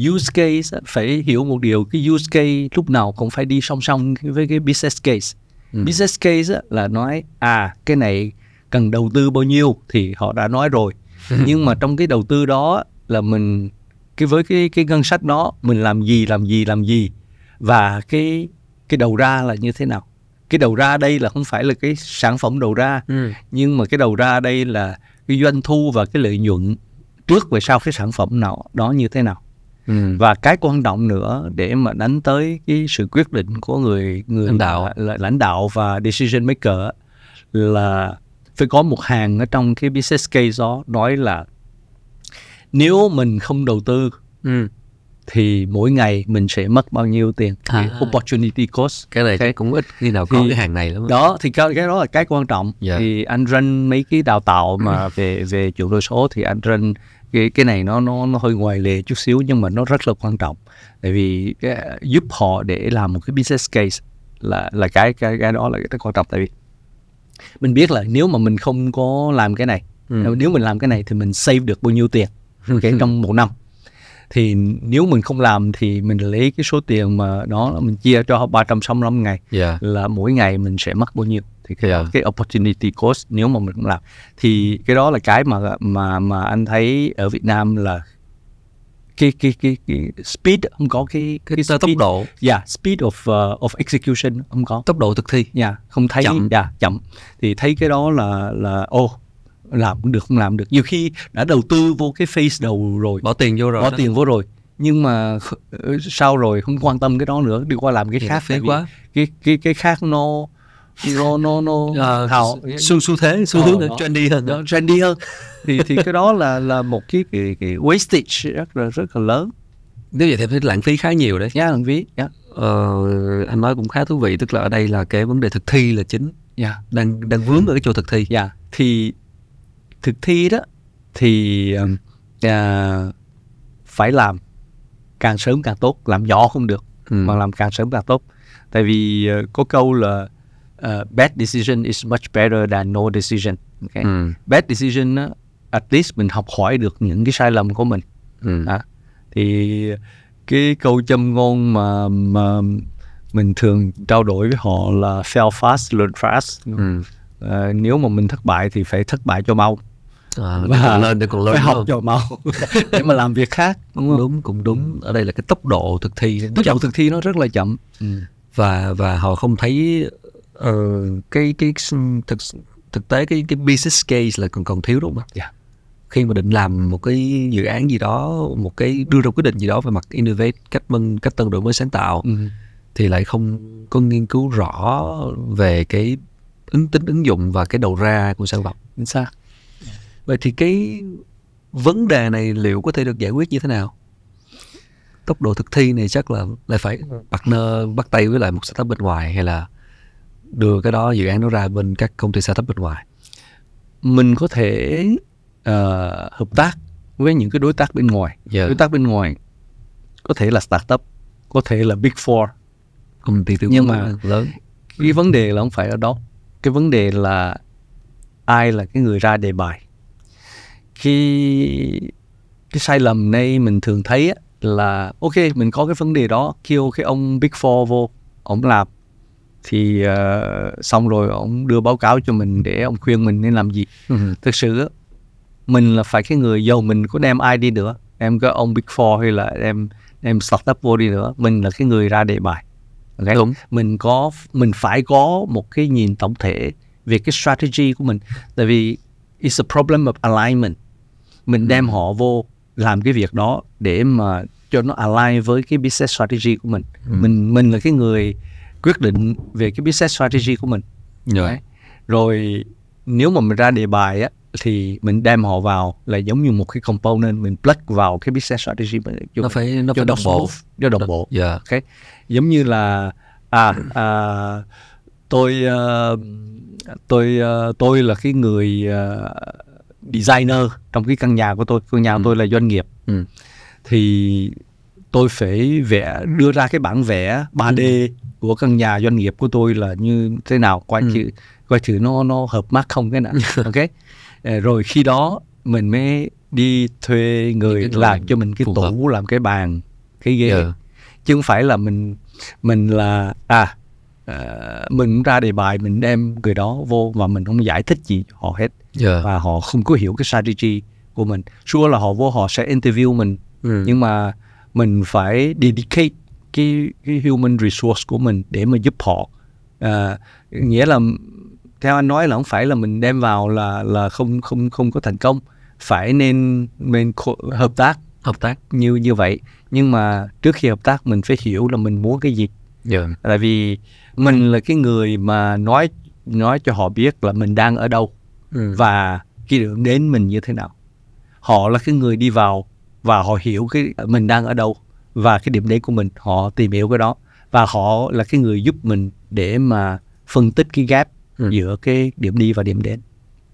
use case phải hiểu một điều cái use case lúc nào cũng phải đi song song với cái business case Ừ. business case là nói à cái này cần đầu tư bao nhiêu thì họ đã nói rồi nhưng mà trong cái đầu tư đó là mình cái với cái cái ngân sách đó mình làm gì làm gì làm gì và cái cái đầu ra là như thế nào cái đầu ra đây là không phải là cái sản phẩm đầu ra ừ. nhưng mà cái đầu ra đây là cái doanh thu và cái lợi nhuận trước và sau cái sản phẩm nào đó như thế nào Ừ. và cái quan trọng nữa để mà đánh tới cái sự quyết định của người người Lãnh đạo. là lãnh đạo và decision maker là phải có một hàng ở trong cái business case đó nói là nếu mình không đầu tư Ừ. thì mỗi ngày mình sẽ mất bao nhiêu tiền À. opportunity cost cái này Ok. chắc cũng ít khi nào có Thì- cái hàng này lắm đó thì cái, cái đó là cái quan trọng Dạ. thì anh run mấy cái đào tạo mà về về chuyển đổi số thì anh run cái cái này nó nó nó hơi ngoài lề chút xíu nhưng mà nó rất là quan trọng tại vì cái, giúp họ để làm một cái business case là là cái cái cái đó là cái quan trọng tại vì mình biết là nếu mà mình không có làm cái này Ừ. nếu mình làm cái này thì mình save được bao nhiêu tiền okay, trong một năm thì nếu mình không làm thì mình lấy cái số tiền mà đó mình chia cho 365 ngày dạ là mỗi ngày mình sẽ mất bao nhiêu thì cái, Dạ. cái opportunity cost nếu mà mình không làm thì cái đó là cái mà mà mà anh thấy ở Việt Nam là cái cái cái, cái speed không có cái cái tốc speed, độ. Yeah, speed of uh, of execution không có. Tốc độ thực thi. Yeah, không thấy Chậm. yeah, chậm. Thì thấy cái đó là là ô làm cũng được không làm được. Nhiều khi đã đầu tư vô cái phase đầu rồi. Bỏ tiền vô rồi bỏ đó. tiền vô rồi. Nhưng mà kh- sau rồi? Không quan tâm cái đó nữa. Đi qua làm cái khác phế quá. cái cái cái khác nó nó nó nó Ờ, hào xu xu thế xu Ờ, hướng đó. trendy hơn nó trendy hơn. Thì thì cái đó là là một cái cái, cái wastage rất là rất là lớn. Nếu vậy thì phải lãng phí khá nhiều đấy. Nhá thằng ví nhá ờ, anh nói cũng khá thú vị tức là ở đây là cái vấn đề thực thi là chính. Dạ. Đang đang vướng ở cái chỗ thực thi. Dạ. Thì thực thi đó thì à, phải làm càng sớm càng tốt. Làm nhỏ không được ừ. mà làm càng sớm càng tốt. Tại vì ờ, có câu là ờ, bad decision is much better than no decision. Okay? Ừ. bad decision á, at least mình học hỏi được những cái sai lầm của mình. Ừ. à, thì cái câu châm ngôn mà mà mình thường trao đổi với họ là fail fast learn fast. Ừ. Ờ, nếu mà mình thất bại thì phải thất bại cho mau. À, để Và còn lên để còn lên phải học cho mau để mà làm việc khác đúng không? đúng cũng đúng. Ở đây là cái tốc độ thực thi. Tốc độ thực thi nó rất là chậm. Và và họ không thấy ờ, cái cái thực thực tế cái cái business case là còn còn thiếu đúng không? Dạ. Khi mà định làm một cái dự án gì đó, một cái đưa ra quyết định gì đó về mặt innovate, cách mân cách tân đổi mới sáng tạo Ừ. thì lại không có nghiên cứu rõ về cái ứng tính ứng dụng và cái đầu ra của sản phẩm. chính xác Vậy thì cái vấn đề này liệu có thể được giải quyết như thế nào? Tốc độ thực thi này chắc là lại phải partner bắt tay với lại một startup bên ngoài hay là đưa cái đó dự án đó ra bên các công ty startup bên ngoài. mình có thể ờ, hợp tác với những cái đối tác bên ngoài. Giờ đối tác bên ngoài có thể là startup có thể là big four. Công ty tư Nhưng mà- lớn. cái vấn đề là không phải ở đó. Cái vấn đề là ai là cái người ra đề bài. Khi cái sai lầm này mình thường thấy là ok mình có cái vấn đề đó kêu cái ông big four vô ông làm thì ờ, xong rồi ông đưa báo cáo cho mình để ông khuyên mình nên làm gì. Ừ. thực sự mình là phải cái người giàu mình có đem ai đi nữa. Em có ông big four hay là em em startup vô đi nữa. Mình là cái người ra đề bài. Okay? Đúng. mình có mình phải có một cái nhìn tổng thể về cái strategy của mình. Tại vì it's a problem of alignment. Mình đem họ vô làm cái việc đó để mà cho nó align với cái business strategy của mình. Mình mình là cái người quyết định về cái business strategy của mình Rồi. Đấy. rồi nếu mà mình ra đề bài á thì mình đem họ vào là giống như một cái component mình plug vào cái business strategy mình cho, Nó phải nó phải đồng bộ. cho đồng bộ Dạ. ok giống như là à, à tôi ờ, tôi ờ, tôi là cái người ờ, designer trong cái căn nhà của tôi căn nhà của tôi là doanh nghiệp Ừ. thì tôi phải vẽ đưa ra cái bản vẽ 3D của căn nhà doanh nghiệp của tôi là như thế nào coi Ừ. thử coi thử nó nó hợp mắt không cái nào ok Ờ, rồi khi đó mình mới đi thuê người làm cho mình cái tủ làm cái bàn cái ghế Dạ. chứ không phải là mình mình là à ờ, mình ra đề bài mình đem người đó vô và mình không giải thích gì cho họ hết Dạ. và họ không có hiểu cái strategy của mình sure là họ vô họ sẽ interview mình Ừ. nhưng mà mình phải dedicate cái cái human resource của mình để mà giúp họ. À, nghĩa là theo anh nói là không phải là mình đem vào là là không không không có thành công. Phải nên nên hợp tác. Hợp tác. như như vậy. Nhưng mà trước khi hợp tác mình phải hiểu là mình muốn cái gì. Dạ. tại vì mình là cái người mà nói nói cho họ biết là mình đang ở đâu Ừ. và cái điểm đến mình như thế nào. Họ là cái người đi vào và họ hiểu cái mình đang ở đâu và cái điểm đến của mình họ tìm hiểu cái đó. Và họ là cái người giúp mình để mà phân tích cái gap Ừ. giữa cái điểm đi và điểm đến.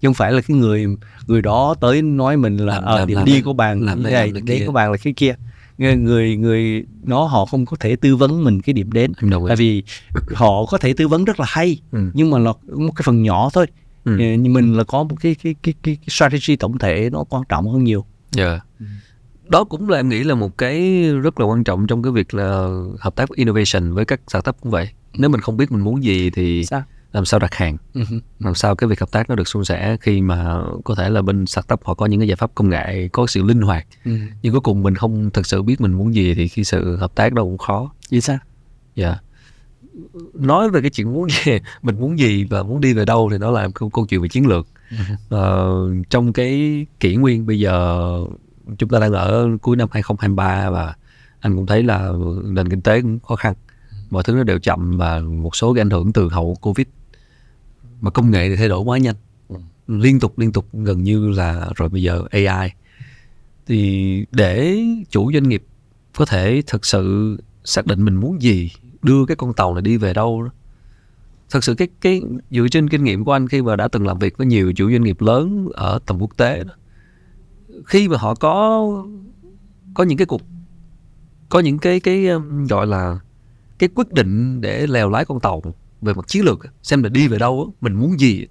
Chứ không phải là cái người người đó tới nói mình là Làm- ờ, làm- điểm làm- đi của bạn làm như này, làm điểm đến của bạn là cái kia. Người người người nó họ không có thể tư vấn mình cái điểm đến. Tại vì họ có thể tư vấn rất là hay Ừ. nhưng mà là một cái phần nhỏ thôi. Ừ. Ờ, nhưng mình là có một cái cái cái cái, cái strategy tổng thể nó quan trọng hơn nhiều. Dạ. Đó cũng là em nghĩ là một cái rất là quan trọng trong cái việc là hợp tác innovation với các startup cũng vậy. Nếu mình không biết mình muốn gì thì sao làm sao đặt hàng, làm sao cái việc hợp tác nó được suôn sẻ khi mà có thể là bên startup họ có những cái giải pháp công nghệ có sự linh hoạt. Nhưng cuối cùng mình không thực sự biết mình muốn gì thì khi sự hợp tác đó cũng khó. vậy sao Dạ. Nói về cái chuyện muốn gì, mình muốn gì và muốn đi về đâu thì đó là câu, câu chuyện về chiến lược. Ờ, trong cái kỷ nguyên bây giờ chúng ta đang ở cuối năm 2023 và anh cũng thấy là nền kinh tế cũng khó khăn. Mọi thứ nó đều chậm và một số cái ảnh hưởng từ hậu Covid mà công nghệ thì thay đổi quá nhanh liên tục liên tục gần như là rồi bây giờ AI thì để chủ doanh nghiệp có thể thực sự xác định mình muốn gì đưa cái con tàu này đi về đâu đó. thật sự cái cái dựa trên kinh nghiệm của anh khi mà đã từng làm việc với nhiều chủ doanh nghiệp lớn ở tầm quốc tế đó khi mà họ có có những cái cuộc có những cái cái um, gọi là cái quyết định để lèo lái con tàu về mặt chiến lược xem là đi về đâu mình muốn gì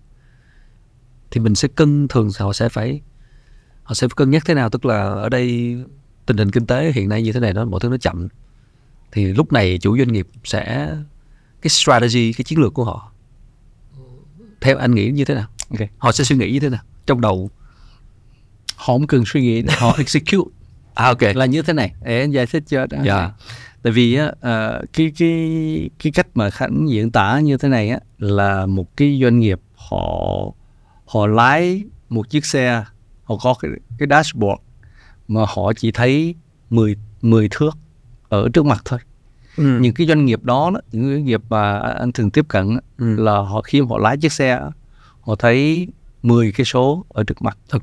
thì mình sẽ cân thường họ sẽ phải họ sẽ cân nhắc thế nào. Tức là ở đây tình hình kinh tế hiện nay như thế này nó mọi thứ nó chậm. Thì lúc này chủ doanh nghiệp sẽ cái strategy cái chiến lược của họ theo anh nghĩ như thế nào? Ok. họ sẽ suy nghĩ như thế nào trong đầu họ không cần suy nghĩ họ execute. À ok. Là như thế này. Để anh giải thích cho đó Dạ. tại vì á ờ, cái cái cái cách mà khánh diễn tả như thế này á là một cái doanh nghiệp họ họ lái một chiếc xe họ có cái cái dashboard mà họ chỉ thấy 10 10 thước ở trước mặt thôi. Ừ. những cái doanh nghiệp đó, đó những doanh nghiệp mà anh thường tiếp cận Ừ. là họ khi họ lái chiếc xe họ thấy 10 cái số ở trước mặt. Ok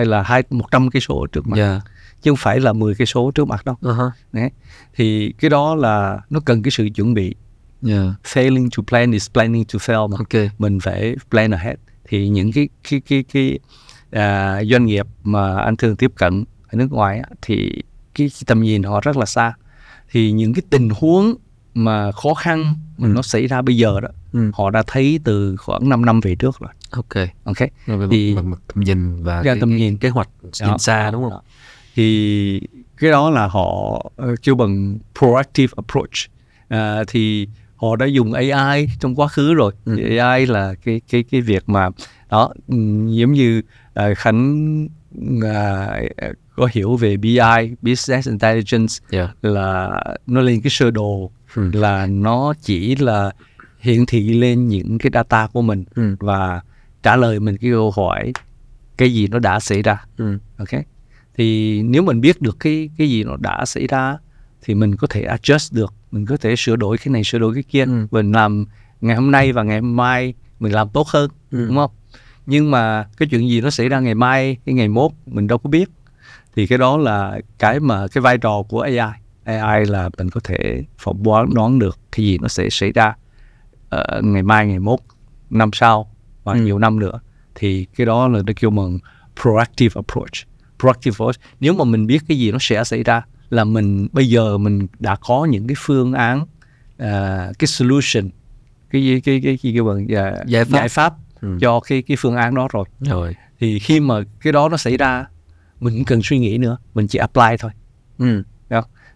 hay là hai 100 cái số ở trước mặt. Dạ. Chứ không phải là 10 cái số trước mặt đâu. Uh-huh. Đấy. thì cái đó là nó cần cái sự chuẩn bị. Dạ. Failing to plan is planning to fail mà. Ok. Mình phải plan ahead. Thì những cái cái cái cái à, doanh nghiệp mà anh thường tiếp cận ở nước ngoài á, thì cái tầm nhìn họ rất là xa. Thì những cái tình huống mà khó khăn Ừ. nó xảy ra bây giờ đó ừ. họ đã thấy từ khoảng 5 năm về trước rồi ok ok rồi Thì- mặt, tầm nhìn và Ra cái, tầm nhìn. kế hoạch Đó. nhìn xa đúng không Đó. thì cái đó là họ ờ, kêu bằng proactive approach à, thì họ đã dùng AI trong quá khứ rồi Ừ. AI là cái cái cái việc mà đó ừm, giống như à, Khánh à, có hiểu về BI business intelligence dạ là nó lên cái sơ đồ ừ. là nó chỉ là hiển thị lên những cái data của mình Ừ. và trả lời mình cái câu hỏi cái gì nó đã xảy ra Ừ. ok thì nếu mình biết được cái cái gì nó đã xảy ra thì mình có thể adjust được mình có thể sửa đổi cái này sửa đổi cái kia Ừ. mình làm ngày hôm nay và ngày mai mình làm tốt hơn Ừ. đúng không nhưng mà cái chuyện gì nó xảy ra ngày mai cái ngày mốt mình đâu có biết thì cái đó là cái mà cái vai trò của AI AI là mình có thể phỏng đoán đoán được cái gì nó sẽ xảy ra ờ, ngày mai ngày mốt năm sau và Ừ. nhiều năm nữa thì cái đó là nó kêu bằng proactive approach proactive approach nếu mà mình biết cái gì nó sẽ xảy ra là mình bây giờ mình đã có những cái phương án à, cái solution cái gì cái cái cái kêu bằng à, Giải pháp. giải pháp Ừ. cho cái cái phương án đó rồi rồi thì khi mà cái đó nó xảy ra mình không cần suy nghĩ nữa mình chỉ apply thôi ừ.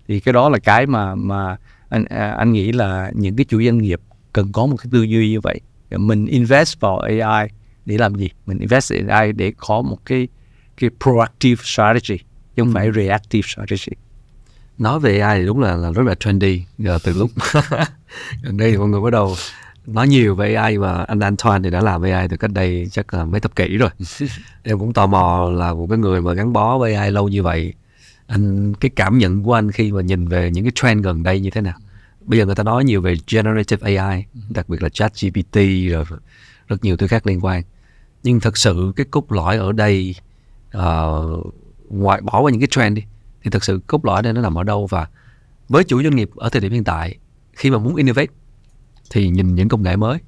Thì cái đó là cái mà mà anh à, anh nghĩ là những cái chủ doanh nghiệp cần có một cái tư duy như vậy. Mình invest vào AI để làm gì? Mình invest in AI để có một cái cái proactive strategy chứ không Ừ. phải reactive strategy. Nói về AI thì đúng là là rất là trendy giờ từ lúc gần đây thì mọi người bắt đầu nói nhiều về AI và anh Antoine thì đã làm AI từ cách đây chắc là mấy thập kỷ rồi. Em cũng tò mò là một cái người mà gắn bó với AI lâu như vậy anh cái cảm nhận của anh khi mà nhìn về những cái trend gần đây như thế nào? Bây giờ người ta nói nhiều về generative AI đặc biệt là chat GPT rồi rất nhiều thứ khác liên quan. Nhưng thật sự cái cốt lõi ở đây ờ, uh, ngoài bỏ qua những cái trend đi thì thật sự cốt lõi đây nó nằm ở đâu? Và với chủ doanh nghiệp ở thời điểm hiện tại khi mà muốn innovate thì nhìn những công nghệ mới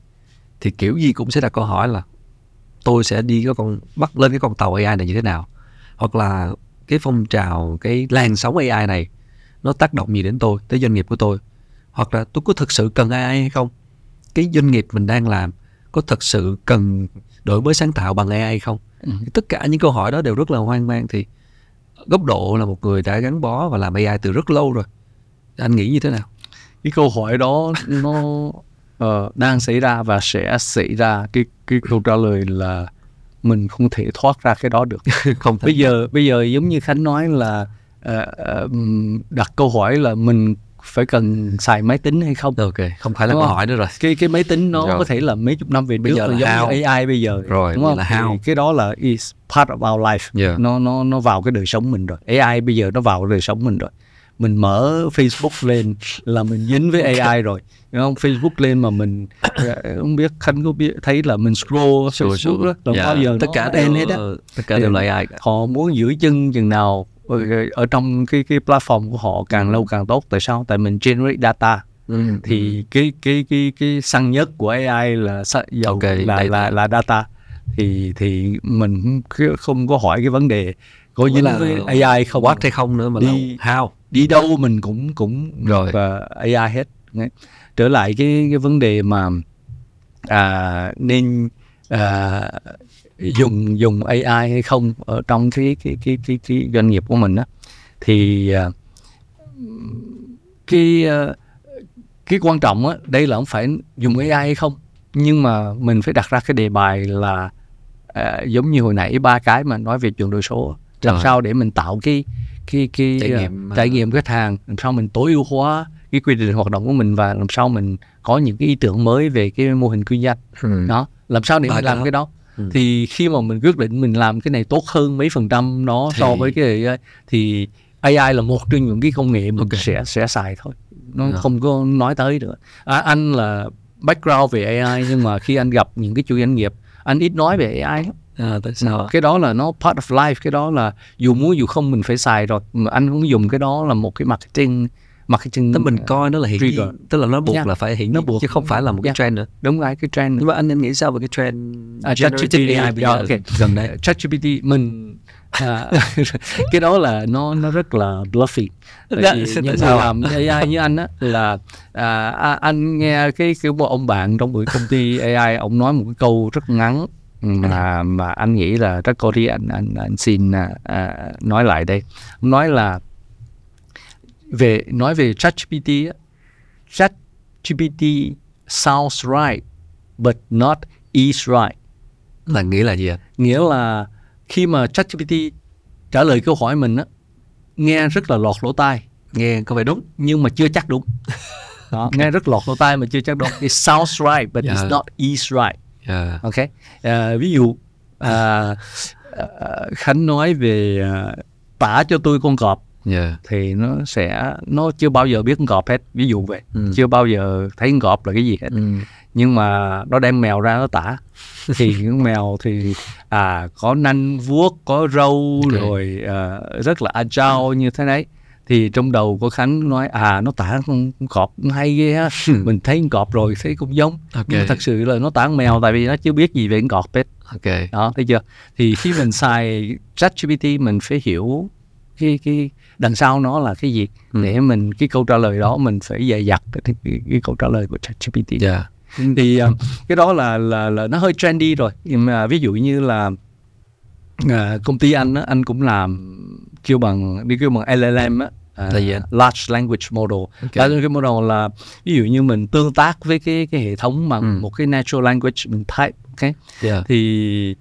thì kiểu gì cũng sẽ đặt câu hỏi là tôi sẽ đi cái con bắt lên cái con tàu AI này như thế nào? Hoặc là cái phong trào cái làn sóng AI này nó tác động gì đến tôi tới doanh nghiệp của tôi? Hoặc là tôi có thực sự cần AI hay không? Cái doanh nghiệp mình đang làm có thực sự cần đổi mới sáng tạo bằng AI hay không? Ừ. tất cả những câu hỏi đó đều rất là hoang mang. Thì góc độ là một người đã gắn bó và làm AI từ rất lâu rồi. Anh nghĩ như thế nào? Cái câu hỏi đó nó ờ, đang xảy ra và sẽ xảy ra. Cái cái câu trả lời là mình không thể thoát ra cái đó được. Không thể bây giờ bây giờ giống như khánh nói là ờ, ừm, đặt câu hỏi là mình phải cần xài máy tính hay không? Ok không phải là Đúng câu hỏi nữa rồi. Cái cái máy tính nó Rồi. có thể là mấy chục năm về Bây trước giờ là giống how. như AI bây giờ. Rồi, đúng không? là how. Thì cái đó là is part of our life. Yeah. nó nó nó vào cái đời sống mình rồi. AI bây giờ nó vào đời sống mình rồi mình mở Facebook lên là mình dính với AI rồi. Đúng không? Facebook lên mà mình ờ, không biết khánh có biết thấy là mình scroll Sure, sure. đó. là Dạ, bao giờ tất cả đều hết á. tất cả đều là AI cả. họ muốn giữ chân chừng nào ở, ở trong cái cái platform của họ càng lâu càng tốt. Tại sao? Tại mình generate data. Ừ. thì cái cái cái cái săn nhất của AI là dầu Ok, là data. là là data. Thì thì mình không- có hỏi cái vấn đề có dính là AI không? What hay không nữa mà Đi- how đi đâu mình cũng cũng Rồi. và AI hết trở lại cái cái vấn đề mà à, nên à, dùng dùng AI hay không ở trong cái cái cái cái, cái doanh nghiệp của mình á. Thì à, cái à, cái quan trọng á đây là không phải dùng AI hay không nhưng mà mình phải đặt ra cái đề bài là à, giống như hồi nãy ba cái mà nói về chuyển đổi số làm sao để mình tạo cái cái cái Trải à, nghiệm, trải à, nghiệm khách hàng làm sao mình tối ưu hóa cái quy trình hoạt động của mình và làm sao mình có những cái ý tưởng mới về cái mô hình kinh doanh Ừ. đó làm sao để Ba mình làm đó. cái đó Ừ. thì khi mà mình quyết định mình làm cái này tốt hơn mấy phần trăm nó so Thì- với cái AI thì AI là một trong những cái công nghệ mình Ok. sẽ sẽ xài thôi nó Dạ. không có nói tới nữa à, anh là background về AI nhưng mà khi anh gặp những cái chủ doanh nghiệp anh ít nói về AI lắm. À, tại sao ạ? cái đó là nó part of life cái đó là dù muốn dù không mình phải xài rồi mà anh cũng dùng cái đó là một cái marketing marketing Tức mình coi nó là hiển Trigger. tức là nó buộc Yeah. là phải hiển Nó buộc. chứ không phải là một cái Yeah. trend nữa đúng rồi cái trend nhưng mà anh anh nghĩ sao về cái trend À, ChatGPT, AI bây giờ ok. gần đây ChatGPT mình à, cái đó là nó nó rất là bluffy tại Dạ, vì những người làm AI như anh á là à, à, anh nghe cái cái một ông bạn trong buổi công ty AI ông nói một cái câu rất ngắn mà mà anh nghĩ là rất có lý anh anh anh xin à, à, nói lại đây. Nói là về nói về ChatGPT ChatGPT sounds right but not is right. Là nghĩa là gì ạ? Nghĩa là khi mà ChatGPT trả lời câu hỏi mình á nghe rất là lọt lỗ tai. Nghe có vẻ đúng. Nhưng mà chưa chắc đúng. Đó, nghe rất lọt lỗ tai mà chưa chắc đúng. It sounds right but Yeah. it's not is right yeah. ok À, ví dụ à, à, Khánh nói về à, tả cho tôi con cọp Yeah. thì nó sẽ nó chưa bao giờ biết con cọp hết ví dụ vậy Ừ. chưa bao giờ thấy con cọp là cái gì hết Ừ. nhưng mà nó đem mèo ra nó tả thì con mèo thì à có nanh vuốt có râu Ok. rồi à, rất là agile như thế đấy thì trong đầu của Khánh nói à nó tả con, cọp hay ghê ha mình thấy con cọp rồi thấy cũng giống. Ok. nhưng mà thật sự là nó tả con mèo tại vì nó chưa biết gì về con cọp hết. Ok. Đó thấy chưa? Thì khi mình xài ChatGPT mình phải hiểu cái cái đằng sau nó là cái gì. Ừ. để mình cái câu trả lời đó mình phải dè dặt cái, cái, cái câu trả lời của ChatGPT. Yeah. thì à, cái đó là là là nó hơi trendy rồi. Nhưng mà ví dụ như là à, công ty anh á, anh cũng làm kêu bằng đi kêu bằng LLM á à, Là gì anh? large language model Ok. large language model là ví dụ như mình tương tác với cái cái hệ thống bằng Ừ. một cái natural language mình type ok Yeah. thì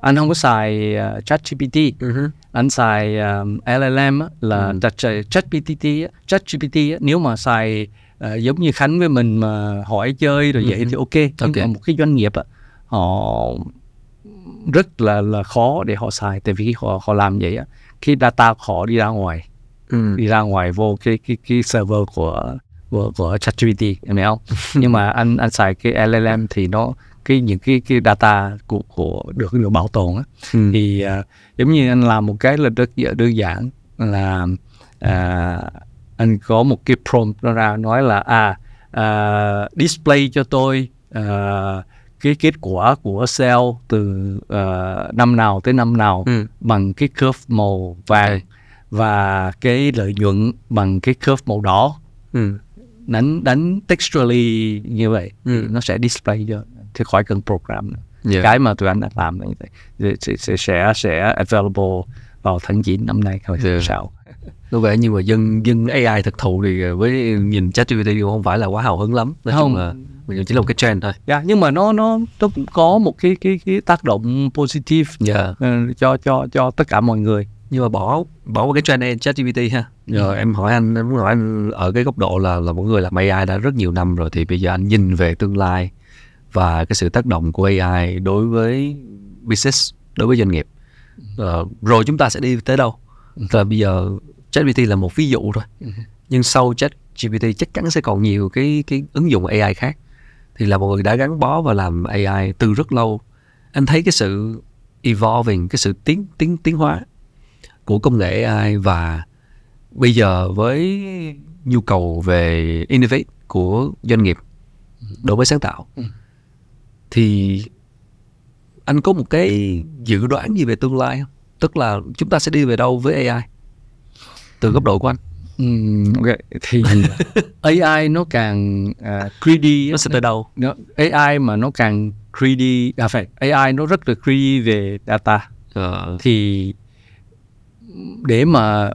anh không có xài uh, ChatGPT Uh-huh. anh xài um, LLM á, là Ừ. Chat- ChatGPT ChatGPT nếu mà xài ờ, giống như Khánh với mình mà hỏi chơi rồi vậy Ừ. thì ok nhưng Ok. mà một cái doanh nghiệp á, họ rất là là khó để họ xài tại vì họ họ làm vậy á khi data họ đi ra ngoài Ừ. đi ra ngoài vô cái cái cái server của của, của ChatGPT em hiểu không nhưng mà anh anh xài cái LLM thì nó cái những cái cái data của của được được bảo tồn á Ừ. thì à, giống như anh làm một cái là rất đơn giản là à, anh có một cái prompt nó ra nói là à, à display cho tôi à, cái kết quả của sale từ à, năm nào tới năm nào Ừ. bằng cái curve màu vàng Ok. và cái lợi nhuận bằng cái curve màu đỏ Ừ. đánh đánh textually như vậy Ừ. nó sẽ display cho thì khỏi cần program nữa Yeah. cái mà tụi anh đã làm là như vậy sẽ sẽ sẽ, sẽ available vào tháng 9 năm nay thôi Dạ. sao có vẻ như mà dân dân AI thực thụ thì với nhìn ChatGPT cũng không phải là quá hào hứng lắm nói Không. chung là mình chỉ là một cái trend thôi. Dạ nhưng mà nó nó nó cũng có một cái cái cái tác động positive yeah. ờ, cho cho cho tất cả mọi người. Nhưng mà bỏ bỏ qua cái trend này ChatGPT ha. Giờ em hỏi anh em muốn hỏi anh ở cái góc độ là là một người làm AI đã rất nhiều năm rồi thì bây giờ anh nhìn về tương lai và cái sự tác động của AI đối với business đối với doanh nghiệp. Ờ, rồi chúng ta sẽ đi tới đâu? Và bây giờ ChatGPT là một ví dụ thôi. Ừ. nhưng sau ChatGPT chắc chắn sẽ còn nhiều cái cái ứng dụng AI khác thì là một người đã gắn bó và làm AI từ rất lâu anh thấy cái sự evolving cái sự tiến tiến tiến hóa của công nghệ AI và bây giờ với nhu cầu về innovate của doanh nghiệp đổi mới sáng tạo Ừ. thì anh có một cái dự đoán gì về tương lai không? Tức là chúng ta sẽ đi về đâu với AI? Từ góc độ của anh, Ừm, ok thì AI nó càng à, greedy nó sẽ tới đâu? nó, AI mà nó càng greedy à phải AI nó rất là greedy về data Ờ, thì để mà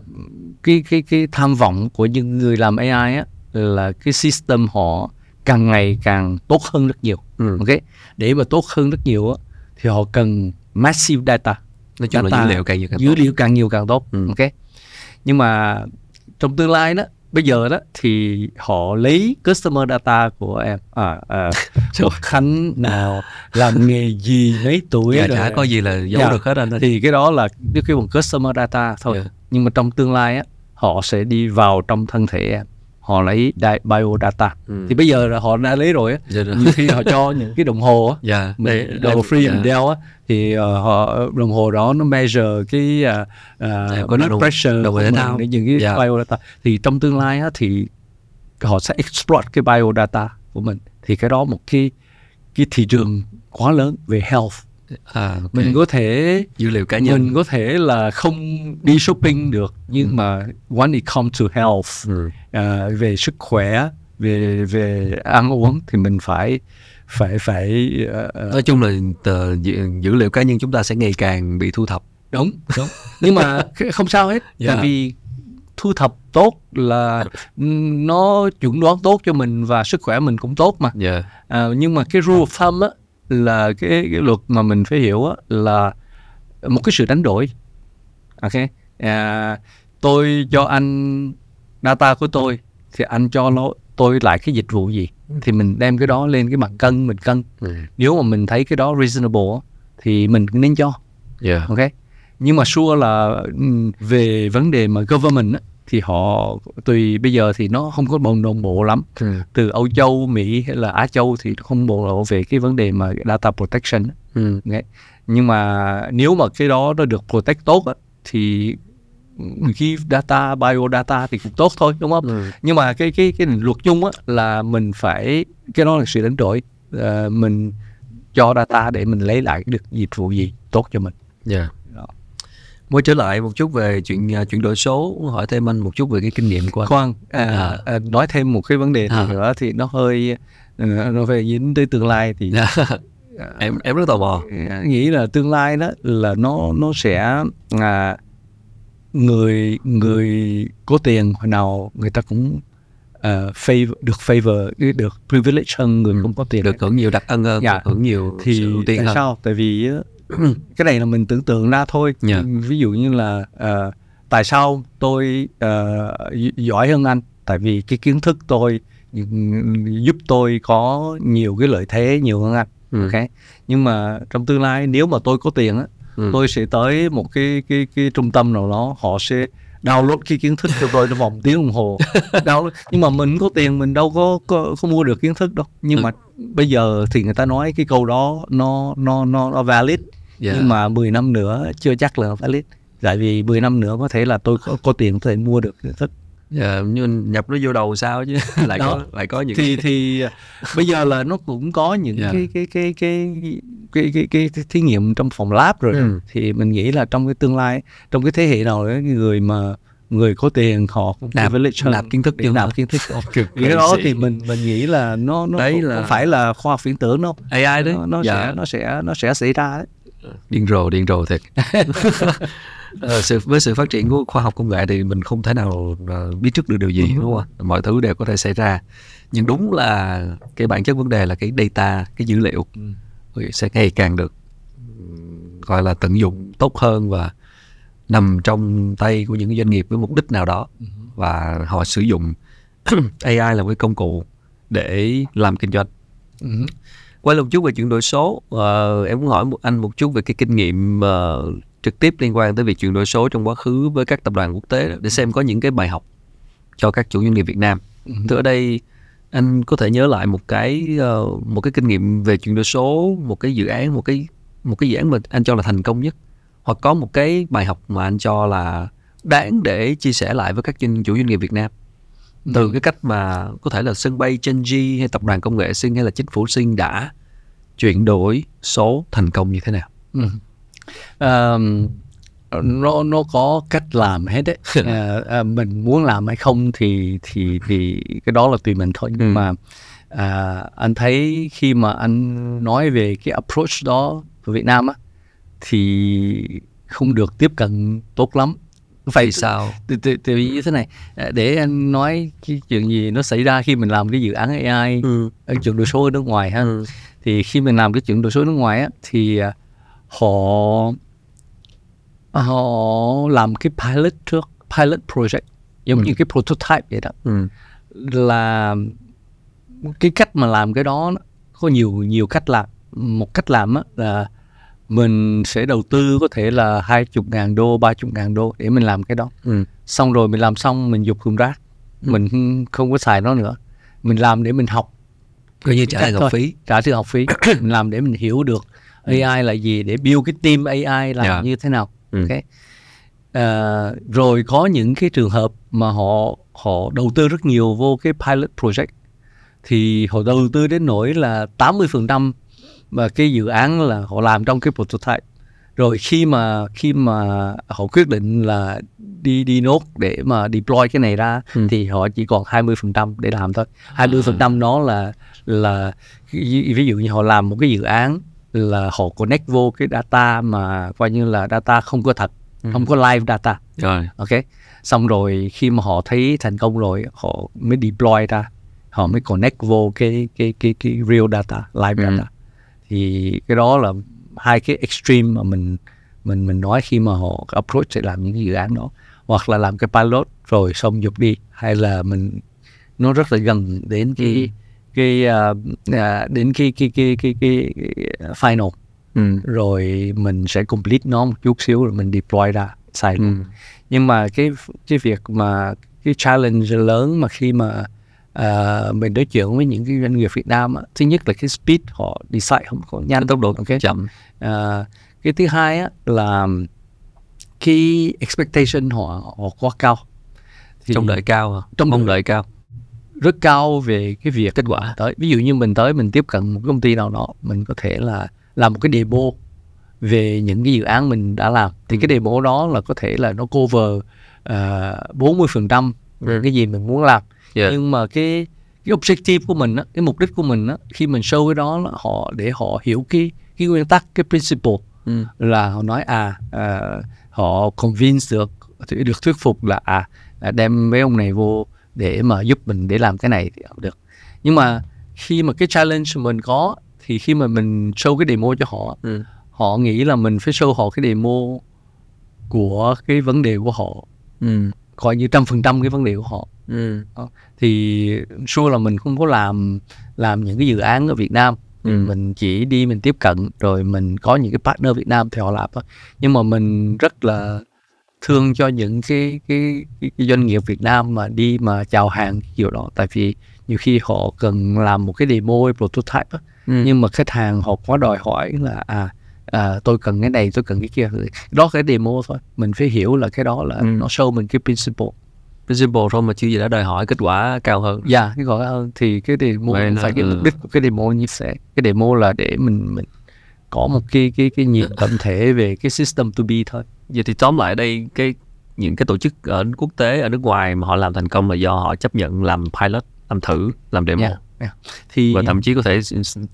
cái cái cái tham vọng của những người làm AI á là cái system họ càng ngày càng tốt hơn rất nhiều ừ. ok để mà tốt hơn rất nhiều á thì họ cần massive data Nói chung là Data, dữ liệu càng nhiều càng dữ tốt. liệu càng nhiều càng tốt Ừ. ok nhưng mà trong tương lai đó bây giờ đó thì họ lấy customer data của em à, à Quốc Khánh nào làm nghề gì mấy tuổi Dạ, rồi chả có gì là giấu Dạ. được hết anh ơi. thì cái đó là cái bằng customer data thôi Dạ. nhưng mà trong tương lai á họ sẽ đi vào trong thân thể em họ lấy biodata Ừ. thì bây giờ là họ đã lấy rồi á Dạ, nhiều khi họ cho những cái đồng hồ á Dạ, mình để- đồng hồ free dạ. mình đeo á thì ờ, họ đồng hồ đó nó measure cái uh, Dạ, blood đồng- pressure đồng hồ của thể mình, thao. để những cái Dạ. biodata thì trong tương lai á thì họ sẽ exploit cái biodata của mình thì cái đó một cái cái thị trường quá lớn về health À, ok. mình có thể dữ liệu cá nhân. mình có thể là không đi shopping được nhưng mà when it comes to health Ừ. à, về sức khỏe về về ăn uống thì mình phải phải phải ờ, Nói chung là tờ, dữ, liệu cá nhân chúng ta sẽ ngày càng bị thu thập. đúng đúng nhưng mà không sao hết Dạ. tại vì thu thập tốt là ừm, nó chuẩn đoán tốt cho mình và sức khỏe mình cũng tốt mà Dạ. à, nhưng mà cái rule of thumb á là cái, cái luật mà mình phải hiểu á là một cái sự đánh đổi. Ok? À, tôi cho anh data của tôi thì anh cho nó tôi lại cái dịch vụ gì? Thì mình đem cái đó lên cái bàn cân mình cân. Ừ. nếu mà mình thấy cái đó reasonable thì mình nên cho. Dạ. ok? Nhưng mà sure là ừm, về vấn đề mà government thì họ tùy bây giờ thì nó không có đồng đồng bộ lắm Ừ. từ Âu Châu, Mỹ hay là Á Châu thì nó không bộ lộ về cái vấn đề mà data protection. Ừ. Nhưng mà nếu mà cái đó nó được protect tốt thì khi data biodata thì cũng tốt thôi đúng không Ừ. nhưng mà cái cái cái luật chung á là mình phải cái đó là sự đánh đổi Ờ, mình cho data để mình lấy lại được dịch vụ gì tốt cho mình Dạ. Mới trở lại một chút về chuyện à, chuyển đổi số, hỏi thêm anh một chút về cái kinh nghiệm của anh. khoan à, À. à, nói thêm một cái vấn đề À. nữa thì nó hơi ờ, nó về dính tới tương lai thì Dạ. em em rất tò mò. À, nghĩ là tương lai đó là nó nó sẽ à, người người có tiền hồi nào người ta cũng à, favor được favor được privilege hơn người không có tiền Được hưởng nhiều đặc ân hơn, Dạ. được hưởng nhiều thì sự ưu tiên tại hơn. sao tại vì cái này là mình tưởng tượng ra thôi Dạ. ví dụ như là à, tại sao tôi gi- giỏi hơn anh tại vì cái kiến thức tôi giúp tôi có nhiều cái lợi thế nhiều hơn anh Ừ. ok nhưng mà trong tương lai nếu mà tôi có tiền á Ừ. tôi sẽ tới một cái cái cái trung tâm nào đó họ sẽ download cái kiến thức cho tôi trong vòng tiếng đồng hồ download. nhưng mà mình có tiền mình đâu có có, có mua được kiến thức đâu nhưng Ừ. mà bây giờ thì người ta nói cái câu đó nó nó nó, nó valid Dạ. nhưng mà 10 năm nữa chưa chắc là valid. Tại vì 10 năm nữa có thể là tôi có, có tiền có thể mua được kiến thức. Dạ, như nhập nó vô đầu sao chứ? Lại Đó. có lại có những thì thì bây giờ là nó cũng có những Dạ. cái, cái, cái cái cái cái cái cái thí nghiệm trong phòng lab rồi. Ừ. thì mình nghĩ là trong cái tương lai trong cái thế hệ nào đấy người mà người có tiền họ Nạp- nạp kiến thức vô nạp kiến thức. Cái đó thì mình mình nghĩ là nó nó Đấy không, là- không phải là khoa học viễn tưởng đâu. AI đấy. Nó, nó dạ. sẽ nó sẽ nó sẽ xảy ra đấy điên rồ điên rồ thiệt. Ờ, sự với sự phát triển của khoa học công nghệ thì mình không thể nào ờ, biết trước được điều gì đúng không mọi thứ đều có thể xảy ra. Nhưng đúng là cái bản chất vấn đề là cái data cái dữ liệu Ừ. sẽ ngày càng được gọi là tận dụng tốt hơn và nằm trong tay của những doanh nghiệp với mục đích nào đó. Và họ sử dụng AI là một cái công cụ để làm kinh doanh. Ừ. quay một chút về chuyển đổi số ờ, em muốn hỏi một anh một chút về cái kinh nghiệm ờ, trực tiếp liên quan tới việc chuyển đổi số trong quá khứ với các tập đoàn quốc tế để xem có những cái bài học cho các chủ doanh nghiệp Việt Nam. Ừ. Từ ở đây anh có thể nhớ lại một cái ờ, một cái kinh nghiệm về chuyển đổi số, một cái dự án, một cái một cái dự án mà anh cho là thành công nhất, hoặc có một cái bài học mà anh cho là đáng để chia sẻ lại với các doanh, chủ doanh nghiệp Việt Nam từ cái cách mà có thể là sân bay Chenji hay tập đoàn công nghệ Sinh hay là chính phủ Sinh đã chuyển đổi số thành công như thế nào? Ừ. Ờm, nó nó có cách làm hết đấy Ờ, ờ, mình muốn làm hay không thì thì thì cái đó là tùy mình thôi nhưng Ừ. mà à, anh thấy khi mà anh nói về cái approach đó ở Việt Nam á thì không được tiếp cận tốt lắm phải sao? từ từ từ như thế này à, để anh nói cái chuyện gì nó xảy ra khi mình làm cái dự án AI Ừ. ở chuyển đổi số ở nước ngoài ha Ừ. thì khi mình làm cái chuyển đổi số nước ngoài á thì à, họ họ làm cái pilot trước pilot project giống Ừ. như cái prototype vậy đó Ừ. là cái cách mà làm cái đó có nhiều nhiều cách làm một cách làm á là mình sẽ đầu tư có thể là hai chục ngàn đô ba chục ngàn đô để mình làm cái đó Ừ. xong rồi mình làm xong mình dục thùng rác Ừ. mình không- có xài nó nữa mình làm để mình học Coi như trả lại học phí. trả tiền học phí mình làm để mình hiểu được AI là gì để build cái team AI làm Dạ. như thế nào Ừ. ok Ờ, rồi có những cái trường hợp mà họ họ đầu tư rất nhiều vô cái pilot project thì họ đầu tư đến nỗi là 80% mà cái dự án là họ làm trong cái prototype. Rồi khi mà khi mà họ quyết định là đi đi nốt để mà deploy cái này ra Ừ. thì họ chỉ còn 20% để làm thôi. 20% đó là là ví dụ như họ làm một cái dự án là họ connect vô cái data mà coi như là data không có thật không có live data. Rồi. ok? Xong rồi khi mà họ thấy thành công rồi họ mới deploy ra. Họ mới connect vô cái cái cái cái real data live Ừ. data thì cái đó là hai cái extreme mà mình mình mình nói khi mà họ approach để làm những cái dự án đó hoặc là làm cái pilot rồi xong dục đi hay là mình nó rất là gần đến cái Ừ. cái à, à, đến cái cái cái cái cái, cái final Ừ. rồi mình sẽ complete nó một chút xíu rồi mình deploy ra xài luôn Ừ. nhưng mà cái cái việc mà cái challenge lớn mà khi mà à, mình đối chuyện với những cái doanh nghiệp Việt Nam á, thứ nhất là cái speed họ decide không có nhanh tốc độ ok chậm. à, cái thứ hai á, là cái expectation họ họ quá cao Thì Trông đợi cao hả? Trông mong đợi- cao. rất cao về cái việc Kết quả. tới ví dụ như mình tới mình tiếp cận một công ty nào đó mình có thể là làm một cái demo về những cái dự án mình đã làm thì cái demo đó là có thể là nó cover uh, 40 phần trăm cái gì mình muốn làm Yeah. nhưng mà cái cái objective của mình á, cái mục đích của mình á, khi mình show cái đó là họ để họ hiểu cái cái nguyên tắc cái principle Ừ. là họ nói à, à họ convince được được thuyết phục là à à, đem mấy ông này vô để mà giúp mình để làm cái này thì được nhưng mà khi mà cái challenge mình có thì khi mà mình show cái demo cho họ Ừ. họ nghĩ là mình phải show họ cái demo của cái vấn đề của họ Ừ. coi như trăm phần trăm cái vấn đề của họ Ừ. thì sure là mình không có làm làm những cái dự án ở Việt Nam Ừ. mình chỉ đi mình tiếp cận rồi mình có những cái partner Việt Nam thì họ làm thôi nhưng mà mình rất là thương cho những cái cái, cái, cái doanh nghiệp Việt Nam mà đi mà chào hàng kiểu đó tại vì nhiều khi họ cần làm một cái demo prototype Ừ. nhưng mà khách hàng họ quá đòi hỏi là à, à tôi cần cái này tôi cần cái kia đó cái demo thôi mình phải hiểu là cái đó là Ừ. nó show mình cái principle Principle thôi mà chưa gì đã đòi hỏi kết quả cao hơn. Dạ, cái gọi hơn thì cái demo Vậy phải cái mục đích của cái demo như thế. Cái demo là để mình mình có một cái cái cái nhìn tổng thể về cái system to be thôi. Vậy thì tóm lại đây cái những cái tổ chức ở quốc tế ở nước ngoài mà họ làm thành công là do họ chấp nhận làm pilot, làm thử, làm demo Yeah, yeah. Thì và thậm chí có thể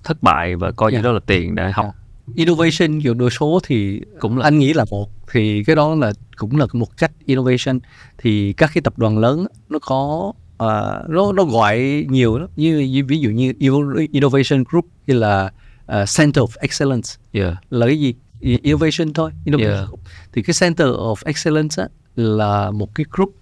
thất bại và coi như Yeah. đó là tiền để học. Yeah. innovation kiểu đổi số thì Cũng là anh nghĩ là một thì cái đó là cũng là một cách innovation thì các cái tập đoàn lớn nó có ờ, nó nó gọi nhiều lắm như, như ví dụ như Inno- innovation group hay là ờ, center of excellence yeah. là cái gì innovation thôi innovation Yeah. thì cái center of excellence á, là một cái group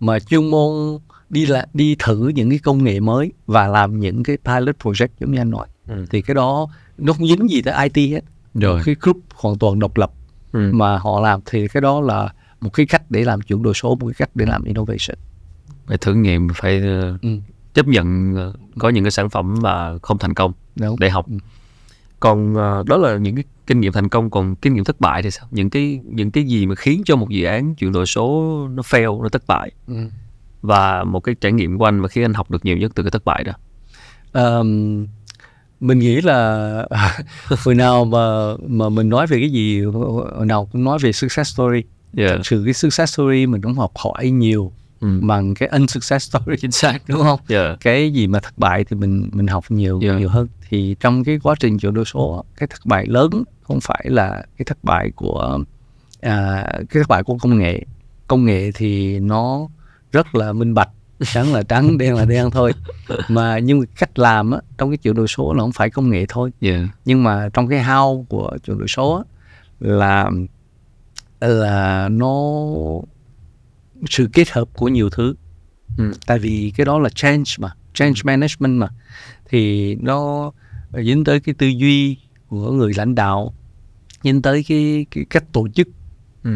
mà chuyên môn đi là đi thử những cái công nghệ mới và làm những cái pilot project giống như anh nói Ừ. thì cái đó nó không dính gì tới IT hết Rồi. cái group hoàn toàn độc lập Ừ. mà họ làm thì cái đó là một cái cách để làm chuyển đổi số một cái cách để làm innovation phải thử nghiệm phải ờ, Ừ. chấp nhận ờ, có những cái sản phẩm mà không thành công Đúng. để học Ừ. còn ờ, đó là những cái kinh nghiệm thành công còn kinh nghiệm thất bại thì sao những cái những cái gì mà khiến cho một dự án chuyển đổi số nó fail nó thất bại Ừ. và một cái trải nghiệm của anh mà khiến anh học được nhiều nhất từ cái thất bại đó Ờm, mình nghĩ là hồi nào mà mà mình nói về cái gì hồi nào cũng nói về success story yeah. sự cái success story mình cũng học hỏi nhiều ừ. bằng cái unsuccess story chính xác đúng không yeah. cái gì mà thất bại thì mình mình học nhiều Yeah. nhiều hơn thì trong cái quá trình chuyển đổi số cái thất bại lớn không phải là cái thất bại của à, cái thất bại của công nghệ công nghệ thì nó rất là minh bạch trắng là trắng đen là đen thôi mà nhưng cách làm á, trong cái chuyển đổi số là không phải công nghệ thôi Yeah. nhưng mà trong cái how của chuyển đổi số á, là là nó sự kết hợp của nhiều thứ Ừ. tại vì cái đó là change mà change management mà thì nó dính tới cái tư duy của người lãnh đạo dính tới cái, cái cách tổ chức Ừ.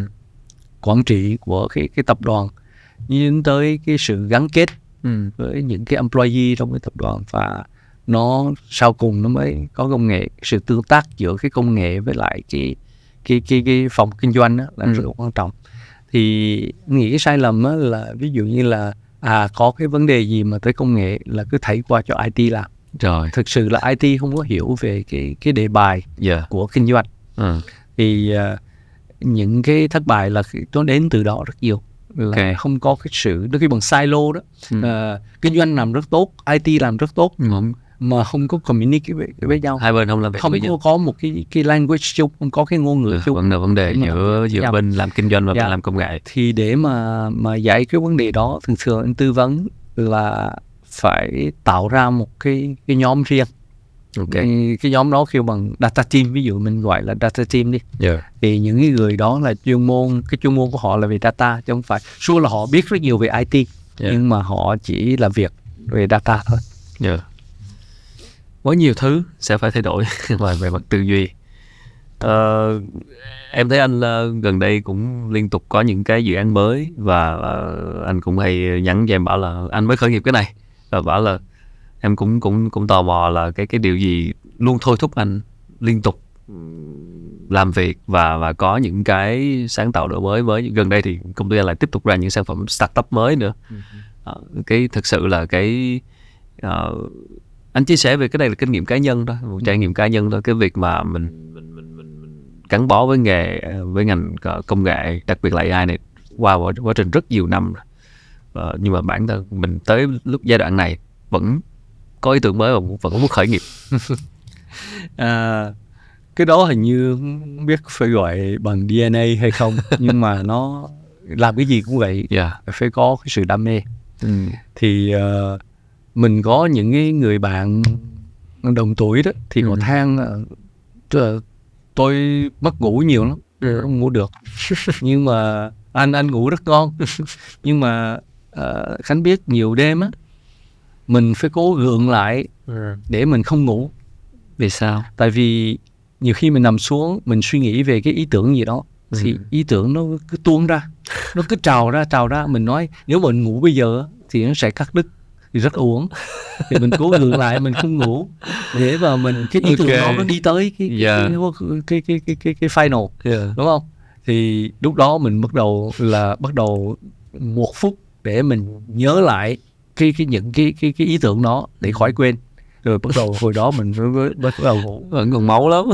quản trị của cái cái tập đoàn dính tới cái sự gắn kết Ừ. với những cái employee trong cái tập đoàn và nó sau cùng nó mới có công nghệ sự tương tác giữa cái công nghệ với lại cái cái cái cái phòng kinh doanh đó là Ừ. rất quan trọng thì nghĩ cái sai lầm á là ví dụ như là à có cái vấn đề gì mà tới công nghệ là cứ thảy qua cho IT làm rồi thực sự là IT không có hiểu về cái cái đề bài yeah. của kinh doanh ừ. thì à, những cái thất bại là nó đến từ đó rất nhiều là Ok. không có cái sự nó cái bằng silo đó Ừ. À, kinh doanh làm rất tốt IT làm rất tốt Nhưng mà không- có communicate với, với nhau hai bên không làm việc không có nhau có một cái cái language chung không có cái ngôn ngữ Ừ, chung vấn đề Đúng rồi. giữa giữa Yeah. bên làm kinh doanh và bên Yeah. làm công nghệ thì để mà mà giải cái vấn đề đó thường thường anh tư vấn là phải tạo ra một cái cái nhóm riêng ok cái, nhóm đó kêu bằng data team ví dụ mình gọi là data team đi yeah. thì những cái người đó là chuyên môn cái chuyên môn của họ là về data chứ không phải sure là họ biết rất nhiều về IT Yeah. nhưng mà họ chỉ làm việc về data thôi Yeah. Có nhiều thứ sẽ phải thay đổi về về mặt tư duy. Ờ, em thấy anh ờ, gần đây cũng liên tục có những cái dự án mới và ờ, anh cũng hay nhắn cho em bảo là anh mới khởi nghiệp cái này và bảo là em cũng cũng cũng tò mò là cái cái điều gì luôn thôi thúc anh liên tục làm việc và và có những cái sáng tạo đổi mới mới gần đây thì công ty anh lại tiếp tục ra những sản phẩm startup mới nữa. Ờ, cái thực sự là cái ờ, anh chia sẻ về cái này là kinh nghiệm cá nhân thôi một trải nghiệm cá nhân thôi. Cái việc mà mình mình mình mình, mình gắn bó với nghề với ngành công nghệ đặc biệt là AI này qua quá, quá trình rất nhiều năm rồi. Ờ, nhưng mà bản thân mình tới lúc giai đoạn này vẫn có ý tưởng mới và vẫn muốn khởi nghiệp à, cái đó hình như không biết phải gọi bằng DNA hay không nhưng mà nó làm cái gì cũng vậy yeah. phải có cái sự đam mê ừ. thì ờ, mình có những cái người bạn đồng tuổi đó thì họ Ừ. than ờ, "Trời, tôi mất ngủ nhiều lắm không ngủ được nhưng mà anh anh ngủ rất ngon nhưng mà ờ, khánh biết nhiều đêm á mình phải cố gượng lại để mình không ngủ vì sao tại vì nhiều khi mình nằm xuống mình suy nghĩ về cái ý tưởng gì đó thì Ừ. ý tưởng nó cứ tuôn ra nó cứ trào ra trào ra mình nói nếu mình ngủ bây giờ thì nó sẽ cắt đứt thì rất uổng thì mình cố gượng lại mình không ngủ để mà mình cái ý tưởng Ok. đó nó đi tới cái cái, Yeah. cái, cái, cái, cái, cái final yeah. đúng không thì lúc đó mình bắt đầu là bắt đầu một phút để mình nhớ lại cái cái những cái cái cái ý tưởng đó để khỏi quên. Rồi bắt đầu hồi đó mình mới, bắt đầu vẫn còn máu lắm.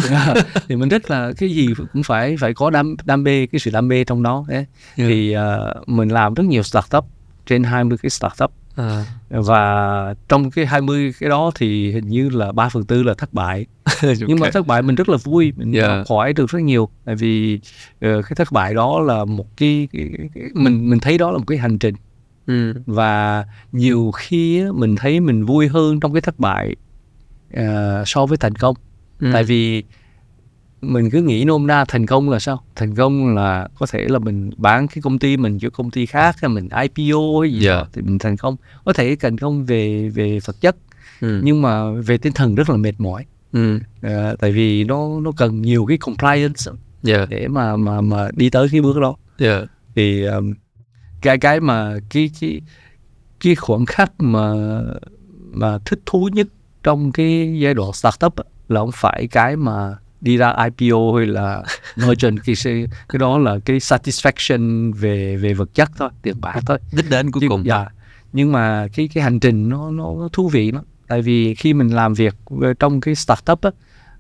Thì mình rất là cái gì cũng phải phải có đam đam mê cái sự đam mê trong đó. Đấy. thì ờ, mình làm rất nhiều startup trên 20 cái startup. À. và trong cái 20 cái đó thì hình như là 3 phần tư là thất bại. Nhưng mà thất bại mình rất là vui mình Yeah. học hỏi được rất nhiều. Tại vì ờ, cái thất bại đó là một cái, cái, cái, cái mình mình thấy đó là một cái hành trình ừ. và nhiều khi mình thấy mình vui hơn trong cái thất bại ờ, so với thành công Ừ. tại vì mình cứ nghĩ nôm na thành công là sao thành công là có thể là mình bán cái công ty mình cho công ty khác hay mình IPO hay gì Dạ. đó thì mình thành công có thể thành công về về vật chất Ừ. nhưng mà về tinh thần rất là mệt mỏi Ừ. Ờ, tại vì nó nó cần nhiều cái compliance yeah để mà mà mà đi tới cái bước đó yeah thì um, cái cái mà cái cái cái khoảnh khắc mà mà thích thú nhất trong cái giai đoạn startup á, là không phải cái mà đi ra IPO hay là merchant cái cái đó là cái satisfaction về về vật chất thôi tiền bạc thôi. Đích đến cuối cùng. dạ, nhưng mà cái cái hành trình nó nó, nó thú vị lắm. Tại vì khi mình làm việc trong cái startup á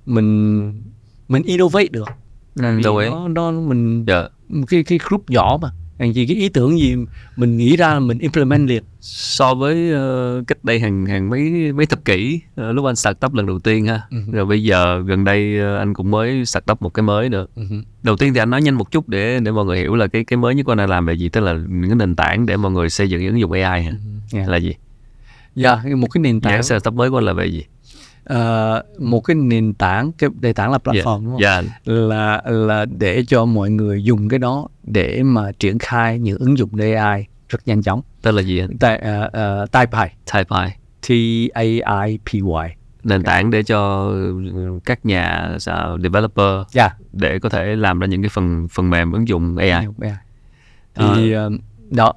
mình mình innovate được. Ừ, Vì nó, nó mình dạ. cái cái group nhỏ mà Thành gì cái ý tưởng gì mình nghĩ ra là mình implement liền. So với ờ, cách đây hàng hàng mấy mấy thập kỷ ờ, lúc anh start up lần đầu tiên ha. Ừ. rồi bây giờ gần đây ờ, anh cũng mới start up một cái mới nữa. Đầu tiên thì anh nói nhanh một chút để để mọi người hiểu là cái cái mới nhất anh là làm về gì tức là những cái nền tảng để mọi người xây dựng ứng dụng AI hả? Dạ. là gì? Dạ, một cái nền tảng Nhãn startup mới của anh là về gì ờ, một cái nền tảng cái nền tảng là platform đúng không? dạ là là để cho mọi người dùng cái đó để mà triển khai những ứng dụng AI rất nhanh chóng. tên là gì anh Tại uh, uh, TypePy, TypePy T A I P Y. nền tảng để cho ừ, các nhà sao, developer Dạ. để có thể làm ra những cái phần phần mềm ứng dụng AI AI. Thì ờ, đó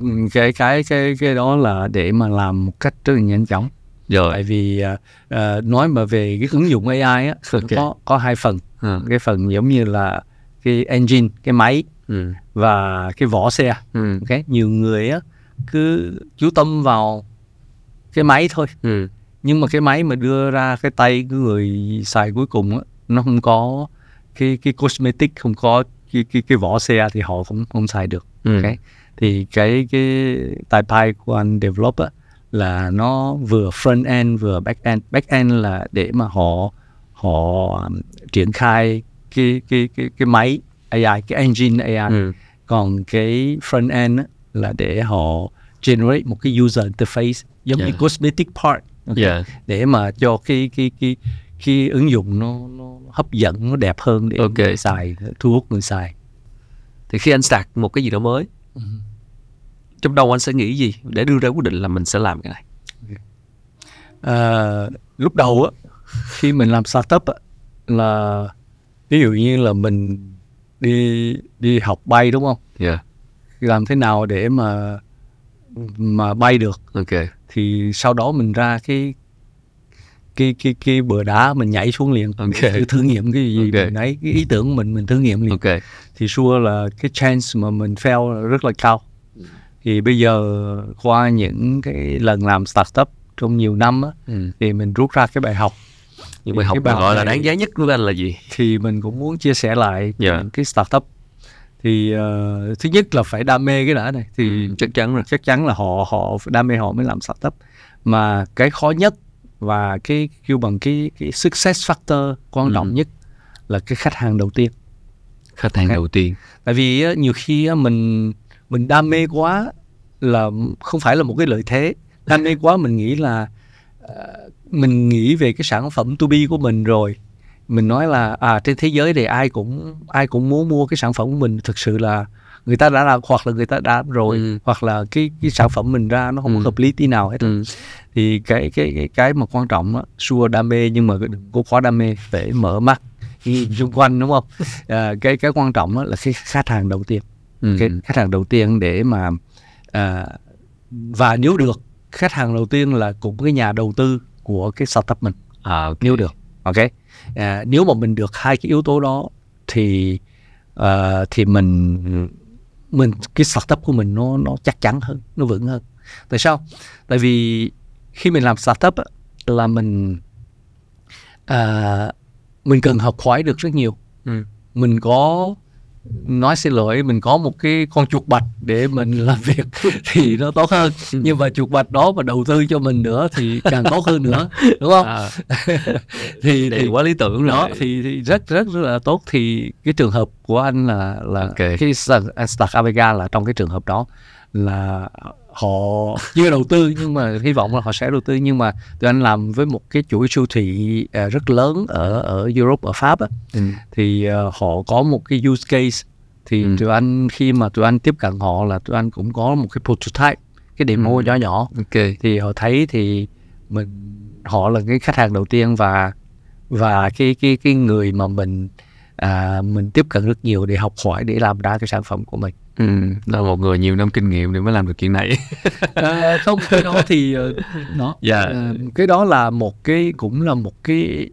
ừ, cái cái cái cái đó là để mà làm một cách rất là nhanh chóng. Rồi Tại vì ờ, nói mà về cái ứng dụng AI á Ok. có có hai phần. ừ. Cái phần giống như là cái engine, cái máy Ừ. và cái vỏ xe. Ừ. Ok, nhiều người á cứ chú tâm vào cái máy thôi Ừ. nhưng mà cái máy mà đưa ra cái tay cái người xài cuối cùng á nó không có cái cái cosmetic không có cái cái cái vỏ xe thì họ cũng không xài được Ừ. Ok. thì cái cái tài pi của anh develop á là nó vừa front end vừa back end back end là để mà họ họ um, triển khai cái cái cái cái máy AI cái engine AI Ừ. còn cái front end là để họ generate một cái user interface giống như Yeah. cosmetic part ok? Dạ. để mà cho cái cái cái cái ứng dụng nó nó hấp dẫn nó đẹp hơn để Ok. người xài thu hút người xài thì khi anh start một cái gì đó mới Ừ. trong đầu anh sẽ nghĩ gì? Để đưa ra quyết định là mình sẽ làm cái này. À, lúc đầu á khi mình làm startup á là ví dụ như là mình đi đi học bay đúng không? Dạ làm thế nào để mà mà bay được? Ok. Thì sau đó mình ra cái cái cái cái bờ đá mình nhảy xuống liền. Ok. thử, thử nghiệm cái gì Ok. mình ấy cái ý tưởng của mình mình thử nghiệm liền. Ok. Thì sure là cái chance mà mình fail rất là cao thì bây giờ qua những cái lần làm startup trong nhiều năm á ừ. thì mình rút ra cái bài học những bài học bài học gọi là đáng giá nhất của anh là gì thì mình cũng muốn chia sẻ lại Dạ. những cái startup thì ờ, thứ nhất là phải đam mê cái đã này thì ừ, chắc chắn rồi chắc chắn là họ họ đam mê họ mới làm startup mà cái khó nhất và cái kêu bằng cái cái success factor quan Ừ. trọng nhất là cái khách hàng đầu tiên khách hàng Ok. đầu tiên tại vì nhiều khi mình mình đam mê quá là không phải là một cái lợi thế đam mê quá mình nghĩ là ờ, mình nghĩ về cái sản phẩm to B của mình rồi mình nói là à trên thế giới thì ai cũng ai cũng muốn mua cái sản phẩm của mình thực sự là người ta đã làm hoặc là người ta đã làm rồi Ừ. hoặc là cái cái sản phẩm mình ra nó không Ừ. hợp lý tí nào hết ừ. thì cái cái cái cái mà quan trọng á sure đam mê nhưng mà đừng có quá đam mê phải mở mắt nhìn xung quanh đúng không à, cái cái quan trọng là cái khách hàng đầu tiên Ừ. cái khách hàng đầu tiên để mà à, và nếu được khách hàng đầu tiên là cũng cái nhà đầu tư của cái startup mình à, ok. nếu được ok à, nếu mà mình được hai cái yếu tố đó thì à, thì mình mình cái startup của mình nó nó chắc chắn hơn nó vững hơn tại sao tại vì khi mình làm startup là mình à, mình cần học hỏi được rất nhiều Ừ. mình có nói xin lỗi mình có một cái con chuột bạch để mình làm việc thì nó tốt hơn. Nhưng mà chuột bạch đó mà đầu tư cho mình nữa thì càng tốt hơn nữa đúng không? À, thì thì quá lý tưởng đó rồi thì, thì rất rất rất là tốt. Thì cái trường hợp của anh là là Ok. cái Start Start Avega là trong cái trường hợp đó là họ chưa đầu tư nhưng mà hy vọng là họ sẽ đầu tư nhưng mà tụi anh làm với một cái chuỗi siêu thị à, rất lớn ở ở Europe ở Pháp á, ừ. thì ờ, họ có một cái use case thì Ừ. tụi anh khi mà tụi anh tiếp cận họ là tụi anh cũng có một cái prototype cái demo Ừ. nhỏ nhỏ ok thì họ thấy thì mình họ là cái khách hàng đầu tiên và và cái cái cái người mà mình à, mình tiếp cận rất nhiều để học hỏi để làm ra cái sản phẩm của mình ừ, là một người nhiều năm kinh nghiệm để mới làm được chuyện này. À, không cái đó thì ờ, nó Dạ. à, cái đó là một cái cũng là một cái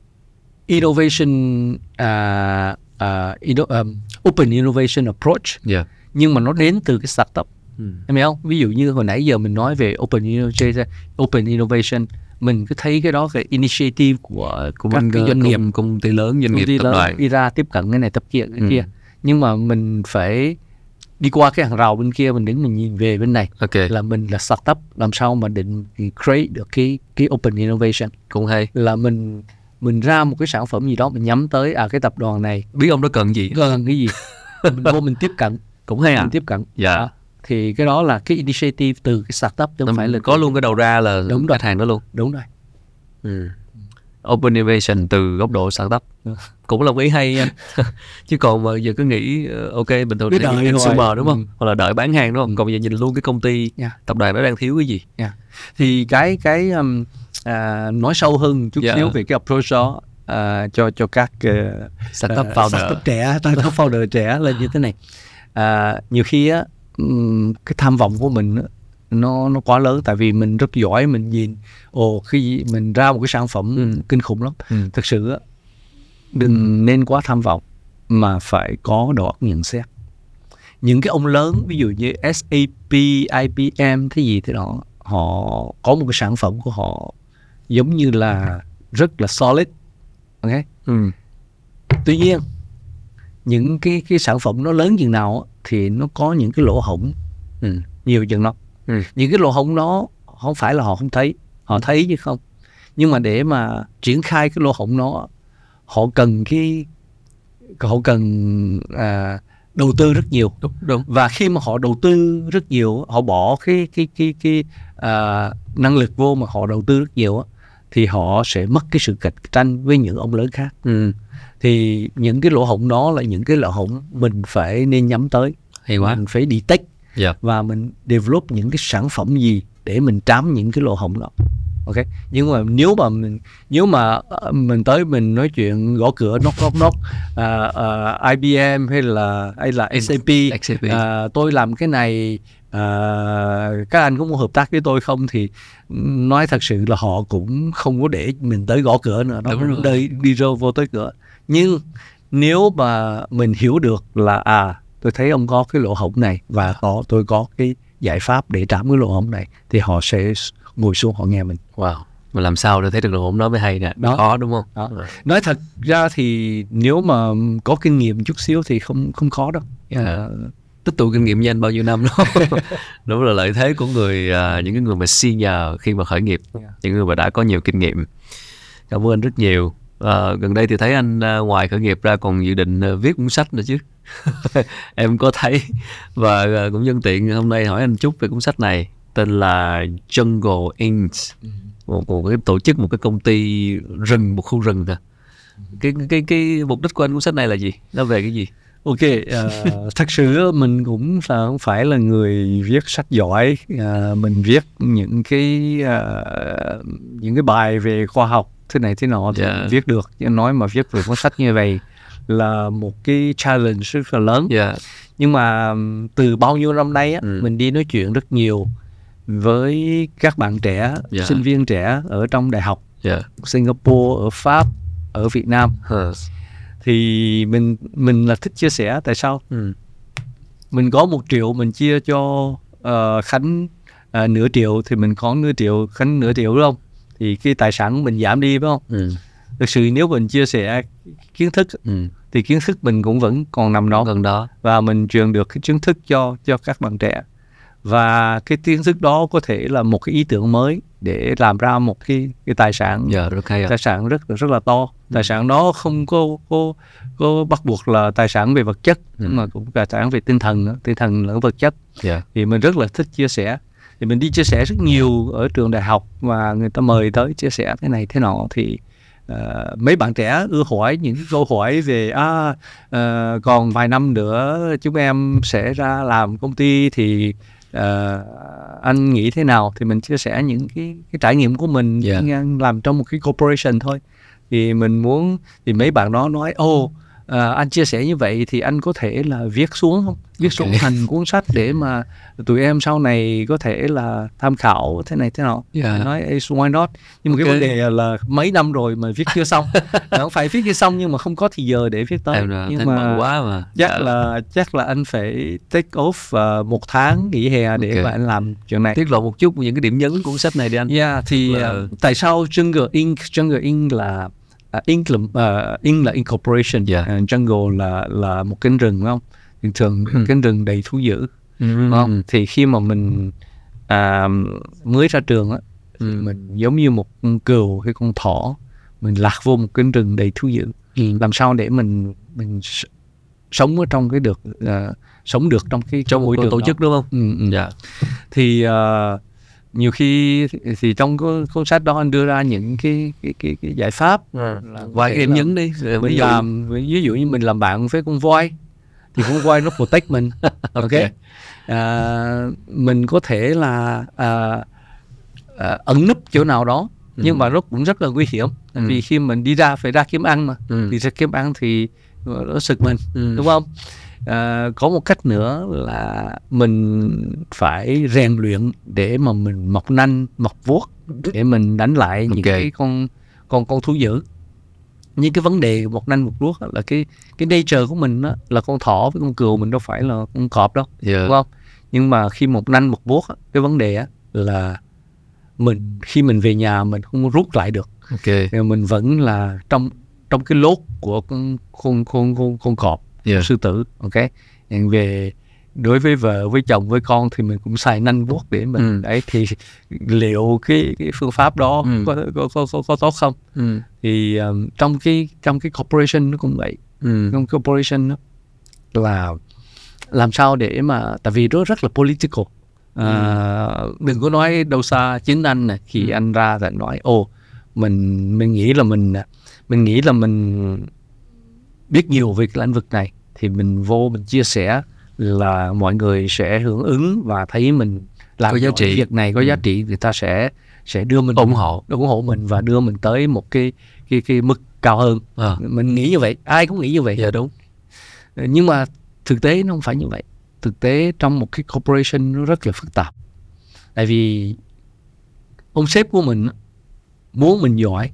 innovation à, à, inno, um, open innovation approach. Dạ. Nhưng mà nó đến từ cái startup. Ừ. em hiểu không? Ví dụ như hồi nãy giờ mình nói về open innovation open innovation mình cứ thấy cái đó cái initiative của của các cái ờ, doanh nghiệp. công, công ty lớn doanh nghiệp tập đoàn. Đi ra tiếp cận cái này tập kia cái Ừ. kia. Nhưng mà mình phải đi qua cái hàng rào bên kia mình đứng mình nhìn về bên này. Ok. Là mình là startup làm sao mà định create được cái cái open innovation. Cũng hay. Là mình mình ra một cái sản phẩm gì đó mình nhắm tới à cái tập đoàn này. Biết ông đó cần gì? Cần cái gì? Mình vô mình tiếp cận. Cũng hay à? Mình tiếp cận. Dạ. Đó. thì cái đó là cái initiative từ cái startup chứ không phải là có luôn cái đầu ra là Đúng khách hàng đó luôn. Đúng rồi. Ừ. open innovation từ góc độ startup. Ừ. cũng là một ý hay anh chứ còn mà giờ cứ nghĩ ờ, ok bình thường thì đợi consumer đúng không? Ừ. hoặc là đợi bán hàng đúng không? Còn bây giờ nhìn luôn cái công ty Dạ. tập đoàn đó đang thiếu cái gì? Thì cái cái um, à, nói sâu hơn chút Dạ. xíu về cái approach đó à, cho cho các uh, startup uh, founder. startup trẻ startup founder trẻ là như thế này. À, nhiều khi á cái tham vọng của mình á, nó nó quá lớn tại vì mình rất giỏi mình nhìn ồ khi mình ra một cái sản phẩm Ừ. kinh khủng lắm Ừ. thực sự á đừng nên quá tham vọng mà phải có đầu óc nhận xét những cái ông lớn ví dụ như SAP, IBM thế gì thế đó họ có một cái sản phẩm của họ giống như là rất là solid ok ừ. tuy nhiên những cái cái sản phẩm nó lớn chừng nào thì nó có những cái lỗ hổng Ừ. nhiều chừng đó Ừ. những cái lỗ hổng đó không phải là họ không thấy. Họ thấy chứ không. Nhưng mà để mà triển khai cái lỗ hổng đó họ cần cái họ cần à, đầu tư rất nhiều. Đúng đúng. Và khi mà họ đầu tư rất nhiều họ bỏ cái cái cái cái à, năng lực vô mà họ đầu tư rất nhiều thì họ sẽ mất cái sự cạnh tranh với những ông lớn khác. Ừ. thì những cái lỗ hổng đó là những cái lỗ hổng mình phải nên nhắm tới. Hay quá. Mình phải detect Dạ. và mình develop những cái sản phẩm gì để mình trám những cái lỗ hổng đó. Ok? Nhưng mà nếu mà mình nếu mà ờ, mình tới mình nói chuyện gõ cửa knock knock knock à, à, IBM hay là hay là SAP XCP à, tôi làm cái này à, các anh có muốn hợp tác với tôi không thì nói thật sự là họ cũng không có để mình tới gõ cửa nữa. Nó đi, đi rô vô tới cửa. Nhưng nếu mà mình hiểu được là à tôi thấy ông có cái lỗ hổng này và có tôi có cái giải pháp để trảm cái lỗ hổng này thì họ sẽ ngồi xuống họ nghe mình wow mà làm sao để thấy được lỗ hổng đó mới hay nè Đó. khó đúng không Đó. nói thật ra thì nếu mà có kinh nghiệm chút xíu thì không không khó đâu Dạ. tích tụ kinh nghiệm nhanh bao nhiêu năm đó đúng là lợi thế của người à, những cái người mà senior khi mà khởi nghiệp Dạ. những người mà đã có nhiều kinh nghiệm cảm ơn anh rất nhiều à, gần đây thì thấy anh à, ngoài khởi nghiệp ra còn dự định à, viết cuốn sách nữa chứ em có thấy. Và à, cũng nhân tiện hôm nay hỏi anh chút về cuốn sách này tên là Jungle Inc. Một, một cái tổ chức một cái công ty rừng một khu rừng nè. Cái cái cái mục đích của anh cuốn sách này là gì? Nó về cái gì? Ok, ờ, thật sự mình cũng là không phải là người viết sách giỏi, Ờ, mình viết những cái ờ, những cái bài về khoa học thế này thế nọ thì Dạ. mình viết được, nhưng nói mà viết về cuốn sách như vậy là một cái challenge rất là lớn. dạ Nhưng mà từ bao nhiêu năm nay á, Ừ. mình đi nói chuyện rất nhiều với các bạn trẻ, Dạ. sinh viên trẻ ở trong đại học dạ Singapore, ở Pháp, ở Việt Nam Hờ. thì mình mình là thích chia sẻ tại sao ừ. mình có một triệu mình chia cho ờ, khánh ờ, nửa triệu thì mình có nửa triệu khánh nửa triệu đúng không thì cái tài sản của mình giảm đi phải không Ừ. thực sự nếu mình chia sẻ kiến thức Ừ. thì kiến thức mình cũng vẫn còn nằm đó. Gần đó. Và mình truyền được cái kiến thức cho cho các bạn trẻ. Và cái kiến thức đó có thể là một cái ý tưởng mới để làm ra một cái cái tài sản. Rất hay ạ. Tài sản rất rất là to. Tài sản đó không có có có bắt buộc là tài sản về vật chất Ừ. mà cũng tài sản về tinh thần nữa tinh thần lẫn vật chất. Dạ. Thì mình rất là thích chia sẻ. Thì mình đi chia sẻ rất nhiều ở trường đại học và người ta mời tới chia sẻ thế này thế nọ thì ờ, mấy bạn trẻ ưa hỏi những câu hỏi về à ờ, còn vài năm nữa chúng em sẽ ra làm công ty thì ờ, anh nghĩ thế nào thì mình chia sẻ những cái cái trải nghiệm của mình Dạ. ngang làm trong một cái corporation thôi thì mình muốn thì mấy bạn đó nói ô à, anh chia sẻ như vậy thì anh có thể là viết xuống không viết xuống thành cuốn sách để mà tụi em sau này có thể là tham khảo thế này thế nọ Dạ. Anh nói "Ê, why not nhưng mà cái vấn đề là mấy năm rồi mà viết chưa xong không phải viết chưa xong nhưng mà không có thì giờ để viết tới em là nhưng mà quá mà chắc Dạ. là chắc là anh phải take off uh, một tháng nghỉ hè để Ok. mà anh làm chuyện này tiết lộ một chút những cái điểm nhấn của cuốn sách này đi anh Yeah, thì Là- uh, tại sao Jungle Inc. Jungle Inc. là uh, Inc. là uh, Inc. là incorporation, Yeah. uh, Jungle là là một cánh rừng đúng không? Thường thường Ừ. cánh rừng đầy thú dữ đúng đúng không? Thì khi mà mình à, mới ra trường á, Ừ. mình giống như một con cừu hay con thỏ, mình lạc vô một cánh rừng đầy thú dữ. Làm sao để mình mình sống ở trong cái được uh, sống được trong cái trong môi trường tổ đó. chức đúng không Ừ, ừ dạ thì uh, nhiều khi thì, thì trong cái cuốn sách đó anh đưa ra những cái cái cái, cái giải pháp là vài cái điểm nhấn đi. Rồi dụ- làm ví dụ như mình làm bạn với con voi thì con voi nó protect mình. Ok. À, mình có thể là à, à, ẩn núp chỗ nào đó nhưng mà nó cũng rất là nguy hiểm. Tại Ừ. vì khi mình đi ra phải ra kiếm ăn mà. Ừ. thì ra kiếm ăn thì nó sực mình Ừ. đúng không à, có một cách nữa là mình phải rèn luyện để mà mình mọc nanh mọc vuốt để mình đánh lại những Ok. cái con con con thú dữ. Những cái vấn đề mọc nanh mọc vuốt á là cái cái nature của mình á, là con thỏ với con cừu mình đâu phải là con cọp đâu Dạ. đúng không? Nhưng mà khi một nanh một vuốt cái vấn đề á là mình khi mình về nhà mình không rút lại được. Ok. Thì mình vẫn là trong trong cái lốt của con con con con, con cọp Dạ. sư tử ok Còn về đối với vợ với chồng với con thì mình cũng xài nanh vuốt để mình Ừ. đấy thì liệu cái cái phương pháp đó Ừ. có, có có có có tốt không ừ. thì um, trong cái trong cái corporation nó cũng vậy Ừ. trong corporation đó, là làm sao để mà tại vì nó rất là political à, đừng có nói đâu xa chính anh này khi Ừ. anh ra thì nói ồ mình mình nghĩ là mình mình nghĩ là mình biết nhiều về cái lĩnh vực này thì mình vô mình chia sẻ là mọi người sẽ hưởng ứng và thấy mình làm Có giá trị. việc này có Ừ. giá trị người ta sẽ sẽ đưa mình ủng hộ ủng hộ mình và đưa mình tới một cái cái cái mức cao hơn à. mình nghĩ như vậy ai cũng nghĩ như vậy dạ đúng nhưng mà thực tế nó không phải như vậy thực tế trong một cái corporation nó rất là phức tạp tại vì ông sếp của mình muốn mình giỏi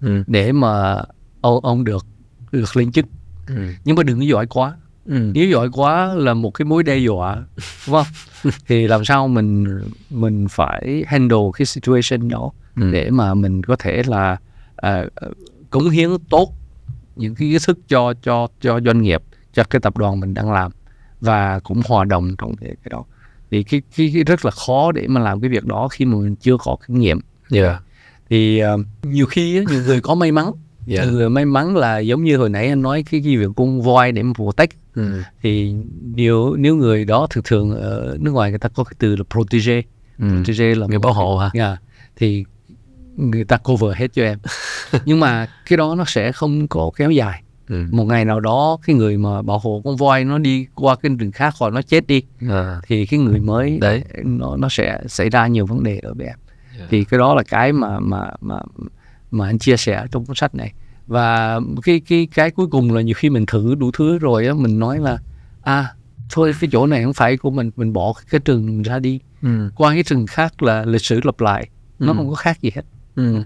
ừ. để mà ông, ông được được lên chức Ừ. nhưng mà đừng có giỏi quá Ừ. nếu giỏi quá là một cái mối đe dọa đúng không thì làm sao mình mình phải handle cái situation đó Ừ. để mà mình có thể là à, cống hiến tốt những cái kiến thức cho cho cho doanh nghiệp cho cái tập đoàn mình đang làm và cũng hòa đồng trong cái đó thì cái, cái cái rất là khó để mà làm cái việc đó khi mà mình chưa có kinh nghiệm dạ thì uh, nhiều khi nhiều người có may mắn dạ nhiều người may mắn là giống như hồi nãy anh nói cái, cái việc con voi để mà protect ừ. thì nếu nếu người đó thường thường ở nước ngoài người ta có cái từ là protege Ừ. protege là người bảo hộ hả Yeah. thì người ta cover hết cho em nhưng mà cái đó nó sẽ không có kéo dài ừ. một ngày nào đó cái người mà bảo hộ con voi nó đi qua cái rừng khác hoặc nó chết đi à. thì cái người mới đấy nó nó sẽ xảy ra nhiều vấn đề ở với em Yeah. thì cái đó là cái mà mà mà mà anh chia sẻ trong cuốn sách này và cái cái cái cuối cùng là nhiều khi mình thử đủ thứ rồi á mình nói là à thôi cái chỗ này không phải của mình mình bỏ cái trường mình ra đi ừ. qua cái trường khác là lịch sử lặp lại nó Ừ. không có khác gì hết Ừ.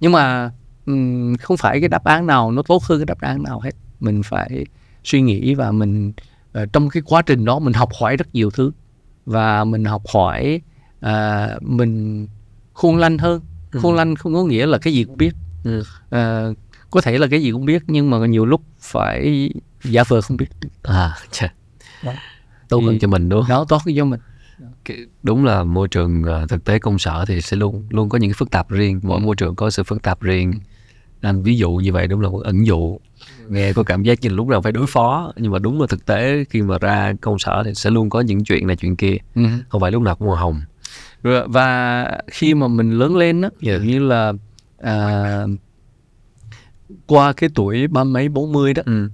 nhưng mà ừm, không phải cái đáp án nào nó tốt hơn cái đáp án nào hết mình phải suy nghĩ và mình ờ, trong cái quá trình đó mình học hỏi rất nhiều thứ và mình học hỏi à, mình khôn lanh hơn khôn lanh không có nghĩa là cái gì cũng biết. Ừ. Ờ, có thể là cái gì cũng biết nhưng mà nhiều lúc phải giả vờ không biết. À chà. Đó. tốt hơn cho mình đúng không? nó tốt cho mình. Cái- đúng là môi trường ờ, thực tế công sở thì sẽ luôn luôn có những cái phức tạp riêng. Mỗi môi trường có sự phức tạp riêng. Anh ví dụ như vậy đúng là một ẩn dụ. Nghe có cảm giác như lúc nào phải đối phó nhưng mà đúng là thực tế khi mà ra công sở thì sẽ luôn có những chuyện này chuyện kia. Ừ. không phải lúc nào cũng màu hồng Rồi, và khi mà mình lớn lên á Yeah. kiểu như là à, qua cái tuổi ba mấy bốn mươi đó ừ.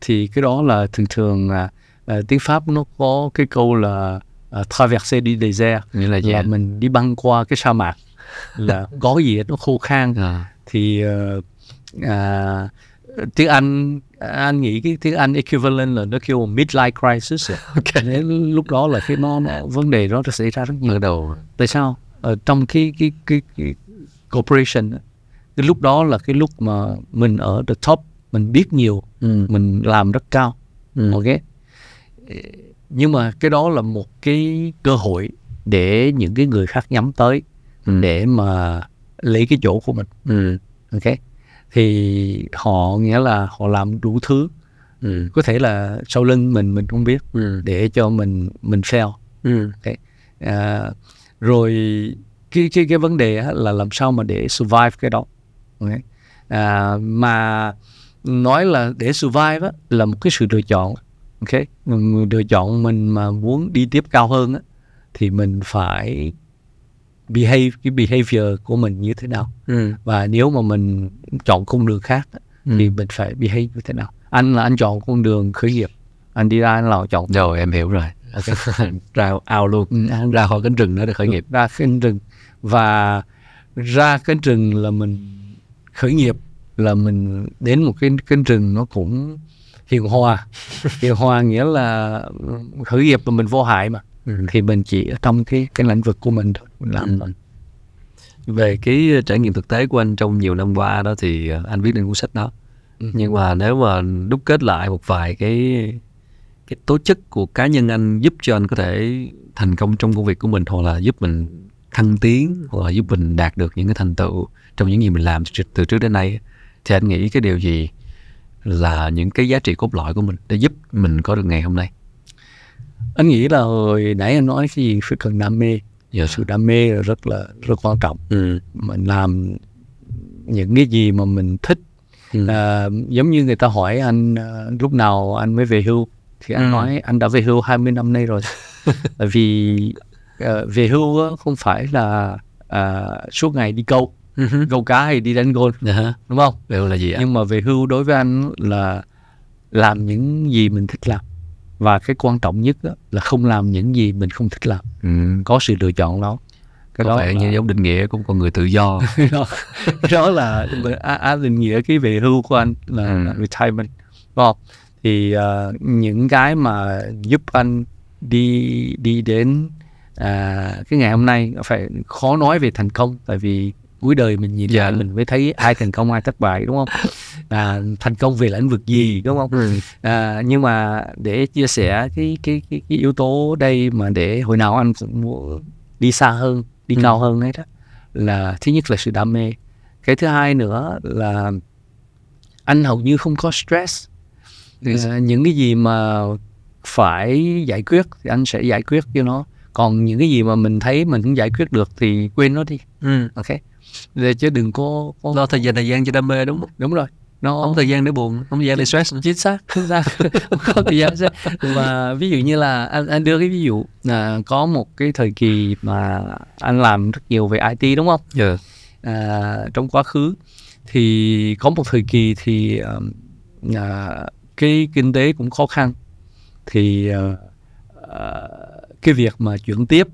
thì cái đó là thường thường à, à, tiếng pháp nó có cái câu là à, traverser du désert nghĩa là là mình đi băng qua cái sa mạc là có gì nó khô khan à, thì ờ, à, tiếng Anh anh nghĩ cái tiếng Anh equivalent là nó kêu midlife crisis ok Nên lúc đó là cái nó, nó vấn đề đó nó xảy ra rất nhiều đầu tại sao ở trong cái cái cái, cái corporation cái lúc đó là cái lúc mà mình ở the top mình biết nhiều ừ. mình làm rất cao Ừ. ok nhưng mà cái đó là một cái cơ hội để những cái người khác nhắm tới Ừ. để mà lấy cái chỗ của mình Ừ. ok thì họ nghĩa là họ làm đủ thứ. Ừ. có thể là sau lưng mình mình không biết Ừ. để cho mình mình fail. Ừ. à, rồi cái cái cái vấn đề là làm sao mà để survive cái đó. Ok à, mà nói là để survive á, là một cái sự lựa chọn. Ok? Lựa chọn mình mà muốn đi tiếp cao hơn á, thì mình phải behave cái behavior của mình như thế nào Ừ. và nếu mà mình chọn con đường khác Ừ. thì mình phải behave như thế nào anh là anh chọn con đường khởi nghiệp anh đi ra anh là chọn Rồi em hiểu rồi. ra ao luôn. Ừ, anh Ra khỏi cánh rừng đó để khởi nghiệp. ra cánh rừng và ra cánh rừng là mình khởi nghiệp là mình đến một cái cánh rừng nó cũng hiền hòa hiền hòa nghĩa là khởi nghiệp là mình vô hại mà Ừ. thì mình chỉ ở trong cái cái lĩnh vực của mình thôi mình làm Ừ. Về cái trải nghiệm thực tế của anh trong nhiều năm qua đó thì ờ, anh viết lên cuốn sách đó. Ừ. Nhưng mà nếu mà đúc kết lại một vài cái cái tố chất của cá nhân anh giúp cho anh có thể thành công trong công việc của mình hoặc là giúp mình thăng tiến hoặc là giúp mình đạt được những cái thành tựu trong những gì mình làm từ trước đến nay thì anh nghĩ cái điều gì là những cái giá trị cốt lõi của mình để giúp mình có được ngày hôm nay. Anh nghĩ là hồi nãy anh nói cái gì phải cần đam mê Dạ. sự đam mê là rất là rất quan trọng Ừ. mình làm những cái gì mà mình thích Ừ. à, giống như người ta hỏi anh à, lúc nào anh mới về hưu thì anh Ừ. nói anh đã về hưu 20 năm nay rồi bởi vì ờ, về hưu không phải là à, suốt ngày đi câu Ừ. câu cá hay đi đánh golf Dạ hả? đúng không Điều là gì ạ? nhưng mà về hưu đối với anh là làm những gì mình thích làm và cái quan trọng nhất á, là không làm những gì mình không thích làm Ừ. có sự lựa chọn đó cái Có đó vẻ là- như giống định nghĩa của con người tự do. đó, đó là á, á định nghĩa cái về hưu của anh là, Ừ. là retirement không thì ờ, những cái mà giúp anh đi đi đến à, cái ngày hôm nay phải khó nói về thành công tại vì cuối đời mình nhìn Dạ. lại mình mới thấy ai thành công ai thất bại đúng không à, thành công về lĩnh vực gì đúng không Ừ. à, nhưng mà để chia sẻ cái cái cái, cái yếu tố đây mà để hồi nào anh cũng đi xa hơn đi Ừ. cao hơn hết đó là thứ nhất là sự đam mê cái thứ hai nữa là anh hầu như không có stress à, những cái gì mà phải giải quyết thì anh sẽ giải quyết cho nó còn những cái gì mà mình thấy mình không giải quyết được thì quên nó đi Ừ. ok để chứ đừng có, có Lo thời gian thời gian cho đam mê đúng không? đúng rồi nó Không thời gian để buồn, không thời gian để stress. chính xác chính xác không có thời gian và ví dụ như là anh anh đưa cái ví dụ là có một cái thời kỳ mà anh làm rất nhiều về IT đúng không Dạ. à, trong quá khứ thì có một thời kỳ thì um, à, cái kinh tế cũng khó khăn thì ờ, ờ, cái việc mà chuyển tiếp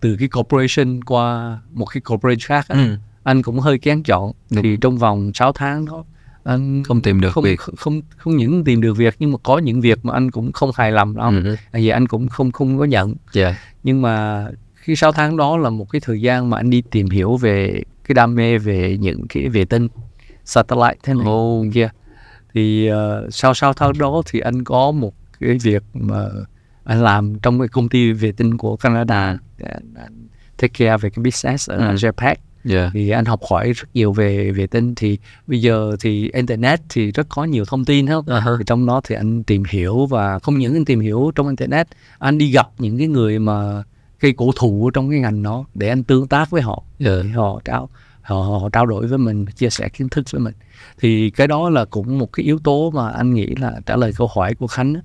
từ cái corporation qua một cái corporation khác á, Ừ. anh cũng hơi kén chọn Đúng. thì trong vòng 6 tháng đó anh Không tìm được không, việc. không không không những tìm được việc nhưng mà có những việc mà anh cũng không hài lòng lắm Ừ. vì anh cũng không không có nhận Dạ. nhưng mà khi 6 tháng đó là một cái thời gian mà anh đi tìm hiểu về cái đam mê về những cái vệ tinh satellite thế này Ồ. kia thì uh, sau 6 tháng đó thì anh có một cái việc mà anh làm trong cái công ty vệ tinh của Canada anh, anh take care về cái business ở Ừ. JPEG Dạ. thì anh học hỏi rất nhiều về vệ tinh thì bây giờ thì internet thì rất có nhiều thông tin À ha. thì trong đó thì anh tìm hiểu và không những anh tìm hiểu trong internet anh đi gặp những cái người mà cây cổ thụ trong cái ngành đó để anh tương tác với họ Dạ. để họ trao họ, họ trao đổi với mình chia sẻ kiến thức với mình thì cái đó là cũng một cái yếu tố mà anh nghĩ là trả lời câu hỏi của Khánh á.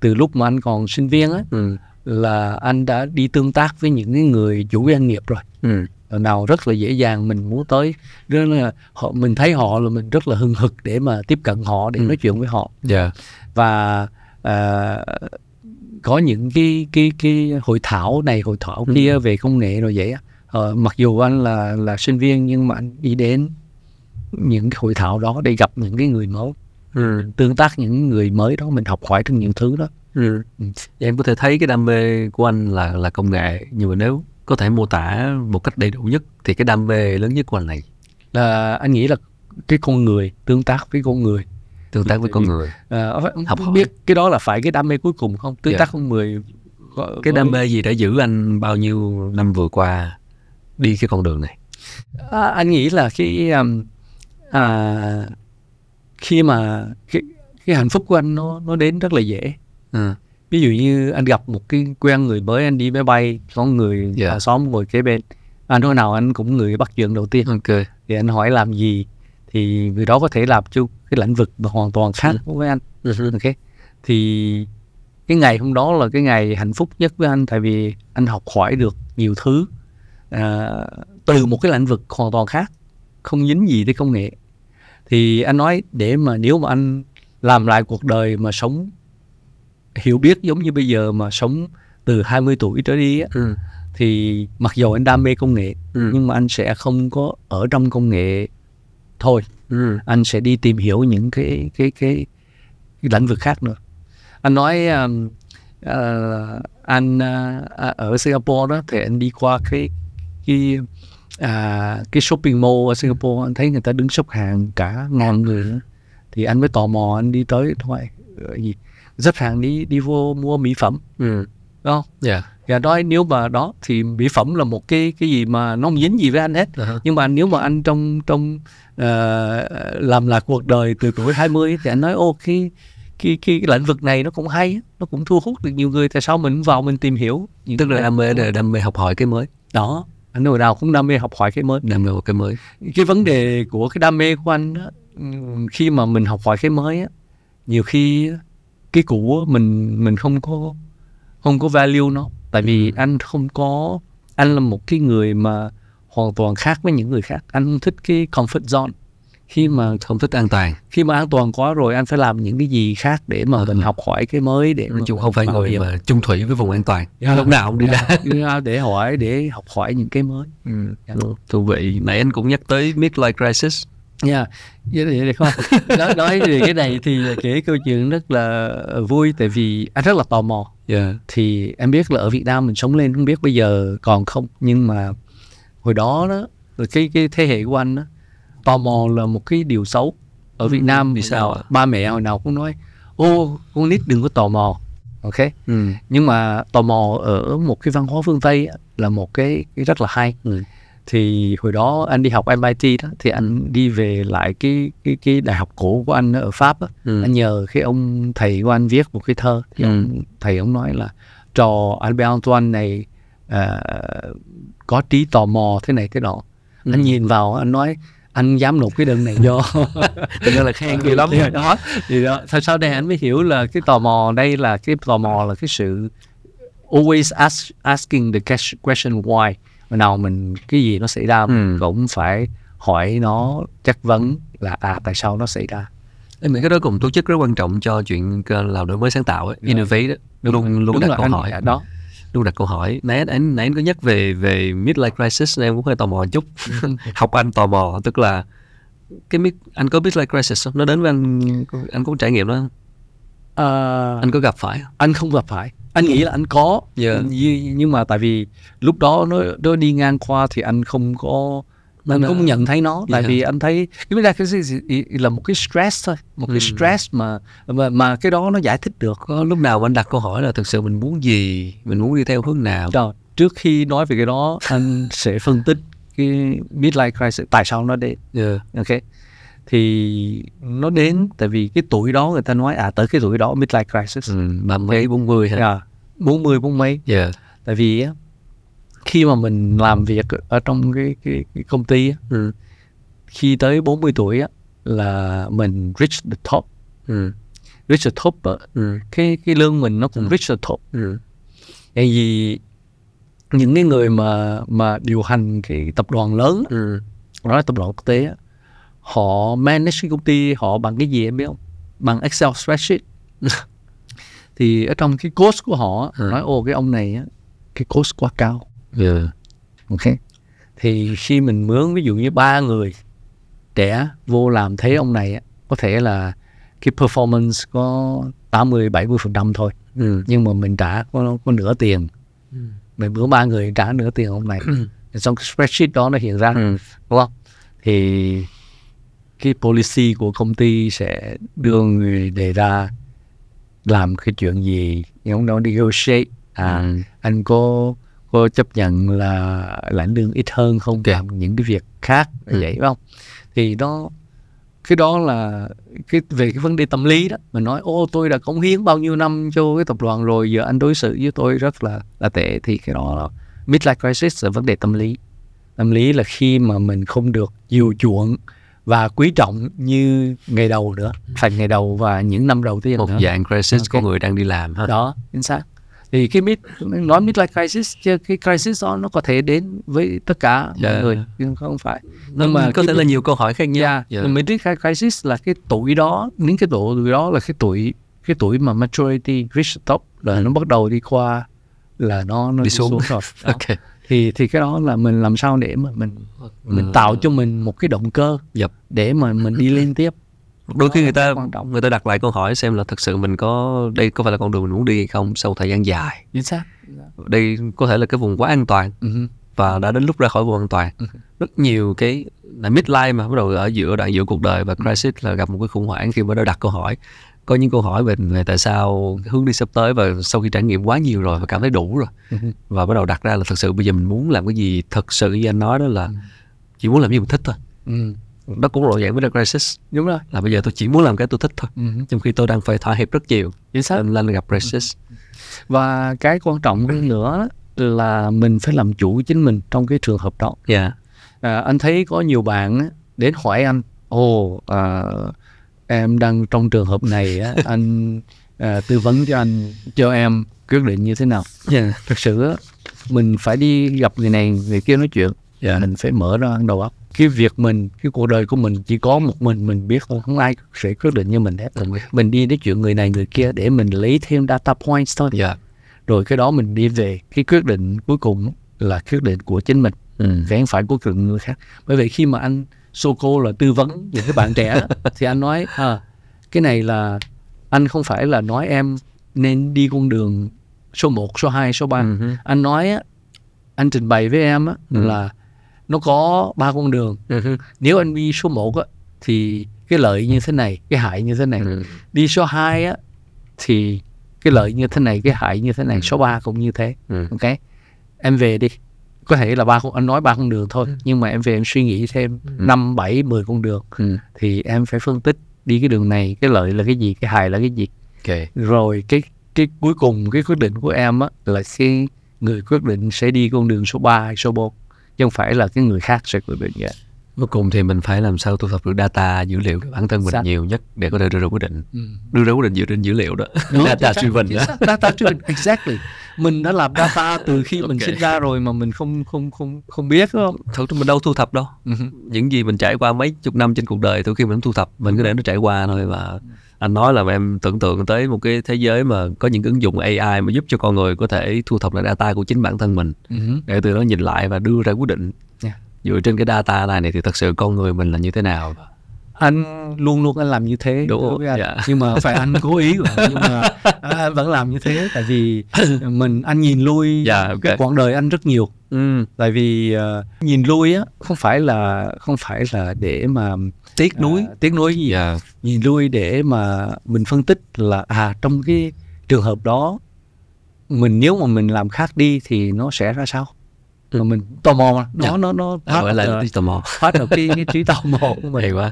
từ lúc mà anh còn sinh viên á Ừ. là anh đã đi tương tác với những cái người chủ doanh nghiệp rồi Ừ. nào rất là dễ dàng mình muốn tới đó là họ mình thấy họ là mình rất là hưng hực để mà tiếp cận họ để Ừ. nói chuyện với họ Dạ. và à, có những cái cái cái hội thảo này hội thảo Ừ. kia về công nghệ rồi vậy Ờ, mặc dù anh là là sinh viên nhưng mà anh đi đến những cái hội thảo đó để gặp những cái người mới ừ. tương tác những người mới đó mình học hỏi được những thứ đó Ừ. Em có thể thấy cái đam mê của anh là là công nghệ nhưng mà nếu có thể mô tả một cách đầy đủ nhất thì cái đam mê lớn nhất của anh này là anh nghĩ là cái con người tương tác với con người tương tác với con người à, Học không hỏi. biết cái đó là phải cái đam mê cuối cùng không tương Dạ. tác con người có- cái đam mê gì đã giữ anh bao nhiêu năm vừa qua đi cái con đường này À, anh nghĩ là cái um, à, khi mà cái cái hạnh phúc của anh nó nó đến rất là dễ ừ. Ví dụ như anh gặp một cái quen người mới anh đi máy bay có người Dạ. hàng xóm ngồi kế bên. Anh hồi nào anh cũng người bắt chuyện đầu tiên. Ok. Thì anh hỏi làm gì? Thì người đó có thể làm cho cái lĩnh vực mà hoàn toàn khác với anh. Ok. Thì cái ngày hôm đó là cái ngày hạnh phúc nhất với anh tại vì anh học hỏi được nhiều thứ à, từ một cái lĩnh vực hoàn toàn khác không dính gì tới công nghệ. Thì anh nói để mà nếu mà anh làm lại cuộc đời mà sống hiểu biết giống như bây giờ mà sống từ 20 tuổi trở đi á, ừ. thì mặc dù anh đam mê công nghệ Ừ. nhưng mà anh sẽ không có ở trong công nghệ thôi Ừ. anh sẽ đi tìm hiểu những cái cái cái, cái lĩnh vực khác nữa anh nói um, ờ, anh ờ, ở Singapore đó thì anh đi qua cái cái à, cái shopping mall ở Singapore anh thấy người ta đứng xếp hàng cả ngàn người nữa thì anh mới tò mò anh đi tới thôi ờ, gì xếp hàng đi đi vô mua mỹ phẩm. Ừ. đúng không? Dạ. và nói nếu mà đó thì mỹ phẩm là một cái cái gì mà nó không dính gì với anh hết. Ờ. nhưng mà nếu mà anh trong trong ờ, làm lại cuộc đời từ tuổi 20 thì anh nói ô cái cái cái, cái lĩnh vực này nó cũng hay nó cũng thu hút được nhiều người tại sao mình vào mình tìm hiểu? Những tức là đam mê là đam mê học hỏi cái mới. Đó. Anh hồi nào cũng đam mê học hỏi cái mới. Đam mê một cái mới. Cái vấn đề của cái đam mê của anh đó, ừm, khi mà mình học hỏi cái mới á, nhiều khi cái cũ mình mình không có không có value nó. Tại vì Ừ. anh không có anh là một cái người mà hoàn toàn khác với những người khác. Anh thích cái comfort zone. Khi mà không thích an toàn. khi mà an toàn quá rồi anh phải làm những cái gì khác để mà mình học hỏi cái mới để nói chung không phải người mà chung thủy với vùng an toàn. Dạ. lúc nào cũng đi ra. Ra để hỏi để học hỏi những cái mới. Ừ, thú vị. Nãy anh cũng nhắc tới midlife crisis nha vậy thì được không nói nói về cái này thì kể câu chuyện rất là vui tại vì anh rất là tò mò. Yeah. thì em biết là ở Việt Nam mình sống lên không biết bây giờ còn không nhưng mà hồi đó đó là cái cái thế hệ của anh đó, tò mò là một cái điều xấu. Ở Việt Ừ, Nam vì sao nào- ba mẹ hồi nào cũng nói ô con nít đừng có tò mò. Ok? Ừ. nhưng mà tò mò ở một cái văn hóa phương Tây là một cái, cái rất là hay. Ừ. thì hồi đó anh đi học MIT đó thì anh đi về lại cái cái cái đại học cũ của anh ở Pháp á. Ừ. anh nhờ cái ông thầy của anh viết một cái thơ thì Ừ. ông, thầy ông nói là trò Albert Antoine này à, có trí tò mò thế này thế nọ Ừ. anh nhìn vào anh nói anh dám nộp cái đơn này do Thực ra là khen nhiều lắm thì đó thì đó thật sau này anh mới hiểu là cái tò mò đây là cái tò mò là cái sự always ask, asking the ques- question why nào mình cái gì nó xảy ra mình Ừ. cũng phải hỏi nó chất vấn là à tại sao nó xảy ra. Em nghĩ cái đó cũng tố chất rất quan trọng cho chuyện ờ, làm đổi mới sáng tạo ấy. Innovate đó. luôn luôn Đúng đặt là câu hỏi. đó. Luôn đặt câu hỏi. Nãy anh- nãy anh có nhắc về về midlife crisis em cũng hơi tò mò một chút. Học anh tò mò tức là cái mid, anh có midlife crisis không? Nó đến với anh anh có trải nghiệm đó không? Ờ, anh có gặp phải không? Anh không gặp phải anh nghĩ là anh có Dạ. nhưng, nhưng mà tại vì lúc đó nó nó đi ngang qua thì anh không có anh Nó- không nhận thấy nó tại Dạ. vì anh thấy cái đề cái là một cái stress thôi một cái Ừ. stress mà mà mà cái đó nó giải thích được có lúc nào anh đặt câu hỏi là thực sự mình muốn gì mình muốn đi theo hướng nào Rồi, trước khi nói về cái đó anh sẽ phân tích cái midlife crisis tại sao nó đến yeah. ok thì nó đến tại vì cái tuổi đó người ta nói à tới cái tuổi đó midlife crisis ừ, ba mấy bốn mươi hả à, 40 bốn mấy yeah. tại vì khi mà mình làm việc ở trong cái cái, cái công ty á, ừ. khi tới 40 tuổi á là mình reach the top Ừ. reach the top á, Ừ. cái cái lương mình nó cũng Ừ. reach the top Ừ. tại vì những cái người mà mà điều hành cái tập đoàn lớn Ừ. nói tập đoàn quốc tế á, họ manage cái công ty họ bằng cái gì em biết không bằng Excel spreadsheet thì ở trong cái cost của họ Ừ. nói ô cái ông này á, cái cost quá cao Yeah. ok thì khi mình mướn ví dụ như ba người trẻ vô làm thấy ông này á, có thể là cái performance có 80 70 phần trăm thôi ừ. nhưng mà mình trả có, có nửa tiền Ừ. mình bữa ba người trả nửa tiền hôm nay Thì trong cái spreadsheet đó nó hiện ra Ừ. đúng không thì cái policy của công ty sẽ đưa người đề ra làm cái chuyện gì? Nhưng nó negotiate. À Ừ. anh có có chấp nhận là lãnh lương ít hơn không? Ok. làm những cái việc khác Ừ. vậy phải không? Thì đó cái đó là cái về cái vấn đề tâm lý đó. Mình nói ô tôi đã cống hiến bao nhiêu năm cho cái tập đoàn rồi giờ anh đối xử với tôi rất là là tệ. Thì cái đó là midlife crisis là vấn đề tâm lý. Tâm lý là khi mà mình không được chiều chuộng và quý trọng như ngày đầu nữa thành ngày đầu và những năm đầu tiên một nữa dạng crisis của Ok. người đang đi làm ha đó chính xác thì cái mid nói midlife crisis chứ cái crisis đó nó có thể đến với tất cả Dạ. mọi người nhưng không phải nó nhưng mà có thể là nhiều câu hỏi khác nhau Yeah, Dạ. yeah. midlife crisis là cái tuổi đó, những cái tuổi đó là cái tuổi cái tuổi mà maturity reach top là nó bắt đầu đi qua là nó nó Đi xuống. rồi. Đó. ok Thì thì cái đó là mình làm sao để mà mình mình Ừ. tạo cho mình một cái động cơ Dập. để mà mình đi lên tiếp. đôi khi người ta quan trọng. người ta đặt lại câu hỏi xem là thật sự mình có đây có phải là con đường mình muốn đi hay không sau thời gian dài Chính xác. đây có thể là cái vùng quá an toàn Ừ. và đã đến lúc ra khỏi vùng an toàn rất nhiều cái là midlife mà bắt đầu ở giữa đoạn giữa cuộc đời và crisis là gặp một cái khủng hoảng khi mà đã đặt câu hỏi có những câu hỏi về, về tại sao hướng đi sắp tới và sau khi trải nghiệm quá nhiều rồi và cảm thấy đủ rồi Ừ. và bắt đầu đặt ra là thật sự bây giờ mình muốn làm cái gì thật sự như anh nói đó là chỉ muốn làm gì mình thích thôi Ừ. đó cũng là dạng với crisis Đúng rồi. là bây giờ tôi chỉ muốn làm cái tôi thích thôi Ừ. trong khi tôi đang phải thỏa hiệp rất nhiều Chính xác. nên là gặp crisis Và cái quan trọng nữa là mình phải làm chủ chính mình trong cái trường hợp đó. dạ À, anh thấy có nhiều bạn đến hỏi anh, ồ à, em đang trong trường hợp này á, anh à, tư vấn cho anh cho em quyết định như thế nào. dạ Thực sự á, mình phải đi gặp người này người kia nói chuyện, dạ mình phải mở ra đầu óc. Cái việc mình, cái cuộc đời của mình chỉ có một mình mình biết thôi, không ai sẽ quyết định như mình hết. Mình đi nói chuyện người này người kia để mình lấy thêm data points thôi. dạ Rồi cái đó mình đi về cái quyết định cuối cùng là quyết định của chính mình ừ. chứ không phải của người khác bởi vậy khi mà anh Soko là tư vấn những cái bạn trẻ thì anh nói à, cái này là anh không phải là nói em nên đi con đường số 1, số 2, số 3 Ừ. anh nói á, anh trình bày với em á, Ừ. là nó có ba con đường Ừ. nếu anh đi số 1 á, thì cái lợi như thế này cái hại như thế này Ừ. đi số 2 á, thì cái lợi như thế này cái hại như thế này số 3 cũng như thế Ừ. ok em về đi có thể là ba con anh nói ba con đường thôi nhưng mà em về em suy nghĩ thêm năm bảy mười con đường. Ừ. thì em phải phân tích đi cái đường này cái lợi là cái gì cái hại là cái gì. Ok. Rồi cái cái cuối cùng cái quyết định của em á là cái người quyết định sẽ đi con đường số 3 hay số 4 chứ không phải là cái người khác sẽ quyết định vậy cuối cùng thì mình phải làm sao thu thập được data dữ liệu của bản thân mình Xác. nhiều nhất để có thể đưa ra quyết định ừ. đưa ra quyết định dựa trên dữ liệu đó Đúng, data driven đó data driven exactly mình đã làm data từ khi mình Ok. sinh ra rồi mà mình không không không không biết đúng không thật mình đâu thu thập đâu Ừ. những gì mình trải qua mấy chục năm trên cuộc đời từ khi mình thu thập mình cứ để nó trải qua thôi và anh nói là em tưởng tượng tới một cái thế giới mà có những ứng dụng AI mà giúp cho con người có thể thu thập lại data của chính bản thân mình Ừ. để từ đó nhìn lại và đưa ra quyết định. Dựa trên cái data này này thì thật sự con người mình là như thế nào? Anh luôn luôn anh làm như thế Đúng với anh. dạ. nhưng mà phải anh cố ý nhưng mà anh vẫn làm như thế tại vì mình anh nhìn lui Dạ, ok. cái quãng đời anh rất nhiều. Ừ, tại vì ờ, nhìn lui á không phải là không phải là để mà tiếc nuối. à, tiếc nuối gì. Dạ. Nhìn lui để mà mình phân tích là à trong cái trường hợp đó mình nếu mà mình làm khác đi thì nó sẽ ra sao mà mình tò mò mà. Nó Dạ. nó nó à, gọi là tò mò. phát được cái, cái trí tò mò của mình. Hay quá.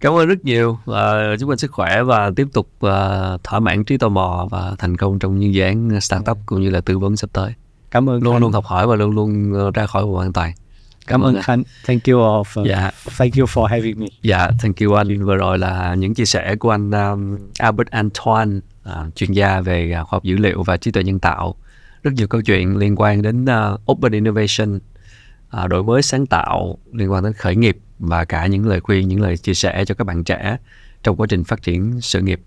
Cảm ơn rất nhiều. Và chúc anh sức khỏe và tiếp tục ờ, thỏa mãn trí tò mò và thành công trong những dự án startup cũng như là tư vấn sắp tới. Cảm ơn luôn Khanh. luôn học hỏi và luôn luôn ờ, ra khỏi an toàn. Cảm ơn Khanh. Thank you of dạ. thank you for having me. Dạ thank you anh. Vừa rồi là những chia sẻ của anh um, Albert Antoine à, chuyên gia về à, khoa học dữ liệu và trí tuệ nhân tạo rất nhiều câu chuyện liên quan đến uh, open innovation uh, đổi mới sáng tạo liên quan đến khởi nghiệp và cả những lời khuyên những lời chia sẻ cho các bạn trẻ trong quá trình phát triển sự nghiệp.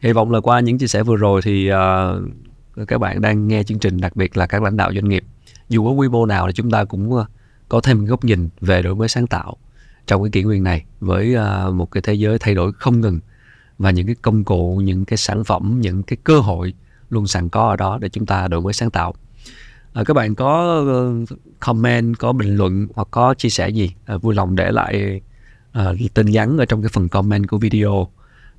Hy vọng là qua những chia sẻ vừa rồi thì uh, các bạn đang nghe chương trình đặc biệt là các lãnh đạo doanh nghiệp. Dù có quy mô nào thì chúng ta cũng uh, có thêm góc nhìn về đổi mới sáng tạo trong cái kỷ nguyên này với uh, một cái thế giới thay đổi không ngừng và những cái công cụ những cái sản phẩm những cái cơ hội luôn sẵn có ở đó để chúng ta đổi mới sáng tạo. À, các bạn có ờ, comment có bình luận hoặc có chia sẻ gì? À, vui lòng để lại à, tin nhắn ở trong cái phần comment của video.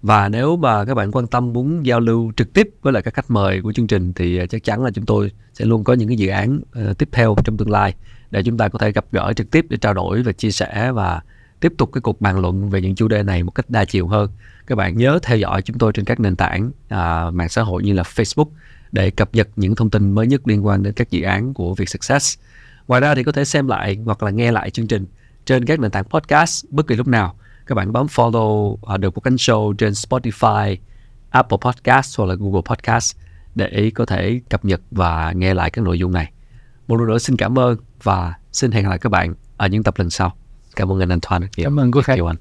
Và nếu mà các bạn quan tâm muốn giao lưu trực tiếp với lại các khách mời của chương trình thì chắc chắn là chúng tôi sẽ luôn có những cái dự án uh, tiếp theo trong tương lai để chúng ta có thể gặp gỡ trực tiếp để trao đổi và chia sẻ và tiếp tục cái cuộc bàn luận về những chủ đề này một cách đa chiều hơn. Các bạn nhớ theo dõi chúng tôi trên các nền tảng à, mạng xã hội như là Facebook để cập nhật những thông tin mới nhất liên quan đến các dự án của Việt Success. Ngoài ra thì có thể xem lại hoặc là nghe lại chương trình trên các nền tảng podcast bất kỳ lúc nào. Các bạn bấm follow uh, The Quốc Anh Show trên Spotify, Apple Podcast hoặc là Google Podcast để có thể cập nhật và nghe lại các nội dung này. Một lần nữa xin cảm ơn và xin hẹn gặp lại các bạn ở những tập lần sau. Cảm ơn anh Antoine. Cảm ơn cô Khánh. Anh.